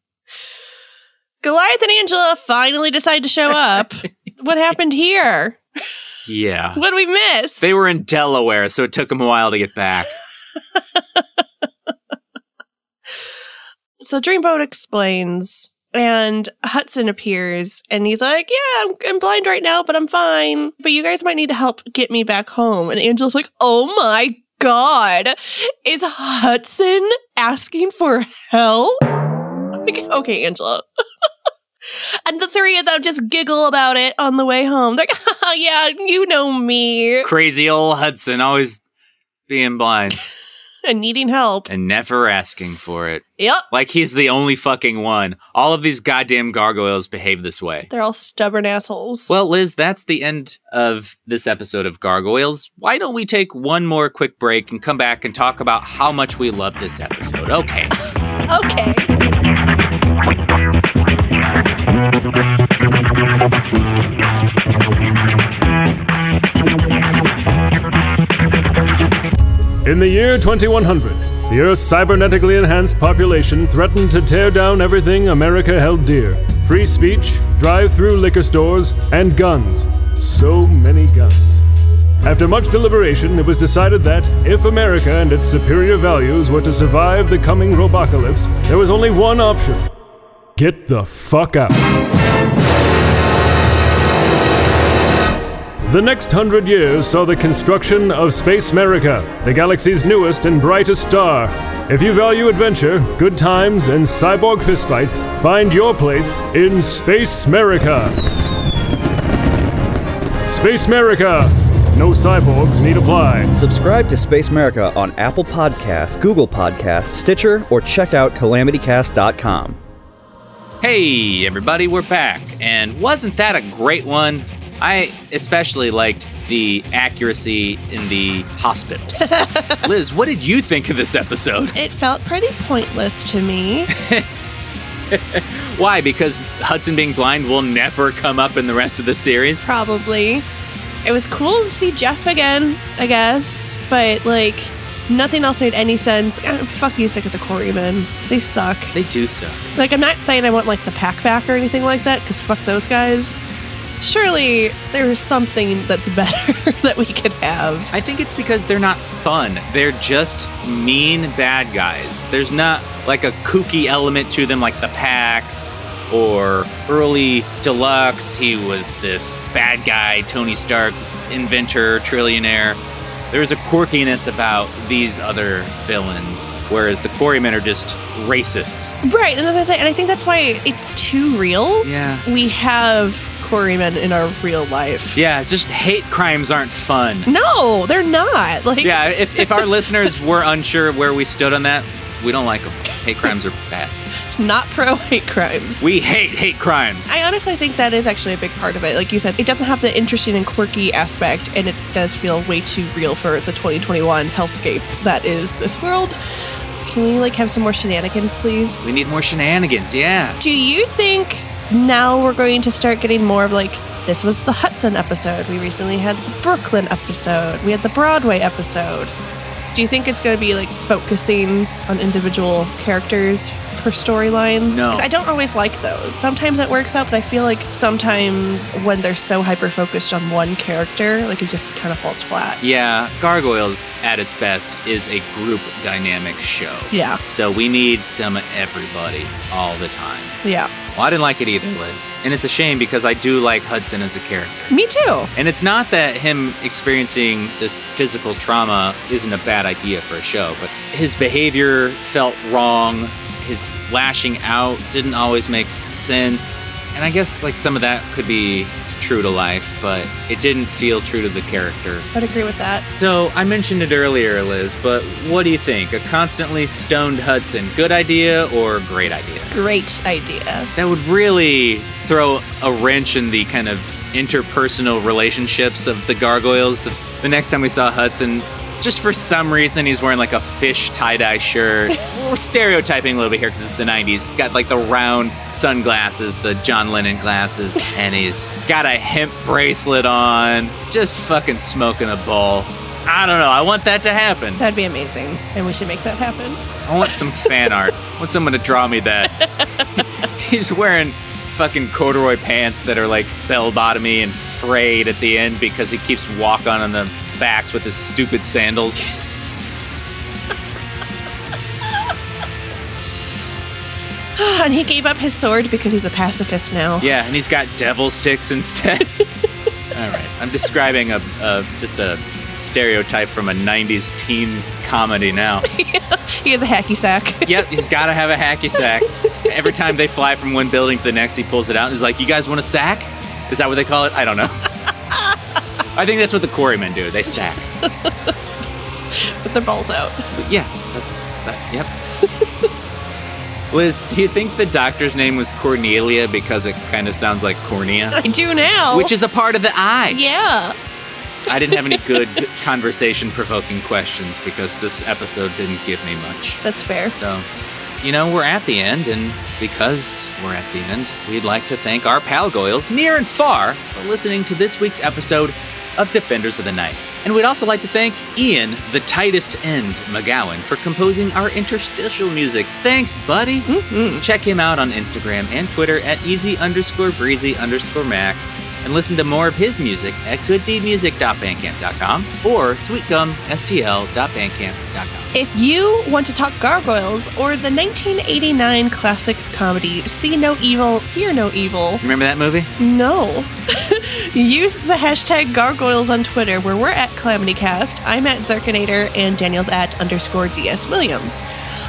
Goliath and Angela finally decide to show up. [laughs] what happened here? Yeah. What did we miss? They were in Delaware, so it took them a while to get back. [laughs] so Dreamboat explains, and Hudson appears, and he's like, "Yeah, I'm, I'm blind right now, but I'm fine. But you guys might need to help get me back home." And Angela's like, "Oh my god, is Hudson asking for help?" [laughs] Like, okay, Angela. And the three of them just giggle about it on the way home. They're like, [laughs] "Yeah, you know me," Crazy old Hudson, always being blind [laughs] and needing help. and never asking for it. Yep. Like he's the only fucking one. All of these goddamn gargoyles behave this way. They're all stubborn assholes. Well, Liz, that's the end of this episode of Gargoyles. Why don't we take one more quick break and come back and talk about how much we love this episode? Okay. [laughs] okay. In the year 2100, the Earth's cybernetically enhanced population threatened to tear down everything America held dear free speech, drive through liquor stores, and guns. So many guns. After much deliberation, it was decided that if America and its superior values were to survive the coming robocalypse, there was only one option get the fuck out. The next hundred years saw the construction of Space America, the galaxy's newest and brightest star. If you value adventure, good times, and cyborg fistfights, find your place in Space America. Space America! No cyborgs need apply. Subscribe to Space America on Apple Podcasts, Google Podcasts, Stitcher, or check out calamitycast.com. Hey, everybody, we're back. And wasn't that a great one? I especially liked the accuracy in the hospital. [laughs] Liz, what did you think of this episode? It felt pretty pointless to me. [laughs] Why? Because Hudson being blind will never come up in the rest of the series? Probably. It was cool to see Jeff again, I guess, but like nothing else made any sense. Ah, I'm fucking sick of the Quarrymen. They suck. They do suck. Like I'm not saying I want like the pack back or anything like that, because fuck those guys. Surely there's something that's better [laughs] that we could have. I think it's because they're not fun. They're just mean bad guys. There's not like a kooky element to them like the pack or early deluxe. He was this bad guy, Tony Stark, inventor, trillionaire. There's a quirkiness about these other villains, whereas the Quarrymen are just racists. Right, and that's what I say, and I think that's why it's too real. Yeah. We have quarrymen in our real life. Yeah, just hate crimes aren't fun. No, they're not. Like Yeah, if, if our listeners were unsure where we stood on that, we don't like them. Hate crimes are bad. [laughs] not pro hate crimes. We hate hate crimes. I honestly think that is actually a big part of it. Like you said, it doesn't have the interesting and quirky aspect, and it does feel way too real for the 2021 hellscape that is this world. Can we like have some more shenanigans, please? We need more shenanigans, yeah. Do you think now we're going to start getting more of like this was the Hudson episode. We recently had the Brooklyn episode. We had the Broadway episode. Do you think it's going to be like focusing on individual characters per storyline? No. I don't always like those. Sometimes it works out, but I feel like sometimes when they're so hyper focused on one character, like it just kind of falls flat. Yeah, Gargoyles at its best is a group dynamic show. Yeah. So we need some everybody all the time. Yeah. Well, I didn't like it either, Liz. And it's a shame because I do like Hudson as a character. Me too. And it's not that him experiencing this physical trauma isn't a bad idea for a show, but his behavior felt wrong. His lashing out didn't always make sense. And I guess like some of that could be true to life, but it didn't feel true to the character. I'd agree with that. So I mentioned it earlier, Liz, but what do you think? A constantly stoned Hudson, good idea or great idea? Great idea. That would really throw a wrench in the kind of interpersonal relationships of the gargoyles. The next time we saw Hudson, just for some reason he's wearing like a fish tie-dye shirt. [laughs] We're stereotyping a little bit here because it's the 90s. He's got like the round sunglasses, the John Lennon glasses, [laughs] and he's got a hemp bracelet on, just fucking smoking a bowl. I don't know. I want that to happen. That'd be amazing. And we should make that happen. I want some fan art. I want someone to draw me that. [laughs] He's wearing fucking corduroy pants that are like bell bottomy and frayed at the end because he keeps walking on the backs with his stupid sandals. [laughs] [sighs] and he gave up his sword because he's a pacifist now. Yeah, and he's got devil sticks instead. [laughs] All right, I'm describing a, a just a stereotype from a 90s teen comedy now. [laughs] He has a hacky sack. yep, he's got to have a hacky sack. Every time they fly from one building to the next, he pulls it out and he's like, You guys want a sack? Is that what they call it? I don't know. I think that's what the quarrymen do. They sack. [laughs] With their balls out. But yeah, that's that. Yep. [laughs] Liz, do you think the doctor's name was Cornelia because it kind of sounds like cornea? [laughs] I do now. Which is a part of the eye. Yeah. I didn't have any good conversation provoking questions because this episode didn't give me much. That's fair. So, you know, we're at the end, and because we're at the end, we'd like to thank our pal Goyles near and far for listening to this week's episode of Defenders of the Night. And we'd also like to thank Ian, the tightest end McGowan, for composing our interstitial music. Thanks, buddy. Mm-hmm. Check him out on Instagram and Twitter at easy underscore breezy underscore mac. And listen to more of his music at gooddeedmusic.bandcamp.com or sweetgumstl.bandcamp.com. If you want to talk gargoyles or the 1989 classic comedy See No Evil, Hear No Evil, Remember that movie? no. [laughs] Use the hashtag gargoyles on Twitter where we're at CalamityCast. I'm at Zerkinator and Daniel's at underscore DS Williams.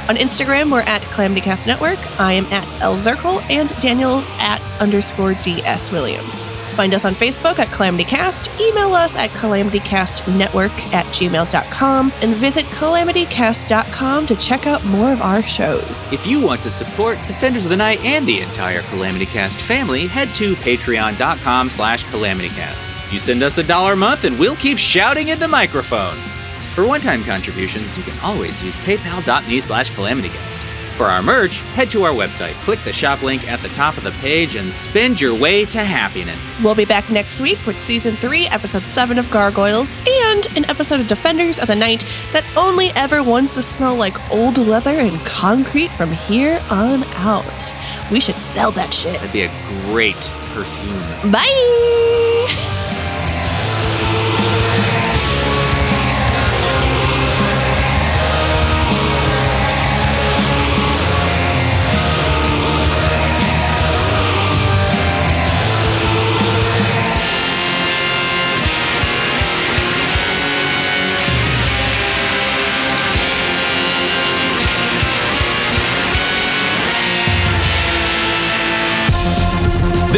On Instagram, we're at CalamityCast Network. I am at L Zirkle and Daniel's at underscore DS Williams. Find us on Facebook at CalamityCast, email us at calamitycastnetwork at gmail.com, and visit calamitycast.com to check out more of our shows. If you want to support Defenders of the Night and the entire Calamity Cast family, head to patreon.com slash calamitycast. You send us a dollar a month and we'll keep shouting into the microphones. For one-time contributions, you can always use paypal.me slash calamitycast. For our merch, head to our website, click the shop link at the top of the page, and spend your way to happiness. We'll be back next week with season 3, episode 7 of Gargoyles, and an episode of Defenders of the Night that only ever wants to smell like old leather and concrete from here on out. We should sell that shit. That'd be a great perfume. Bye.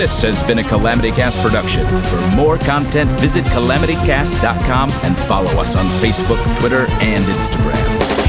This has been a Calamity Cast production. For more content, visit calamitycast.com and follow us on Facebook, Twitter, and Instagram.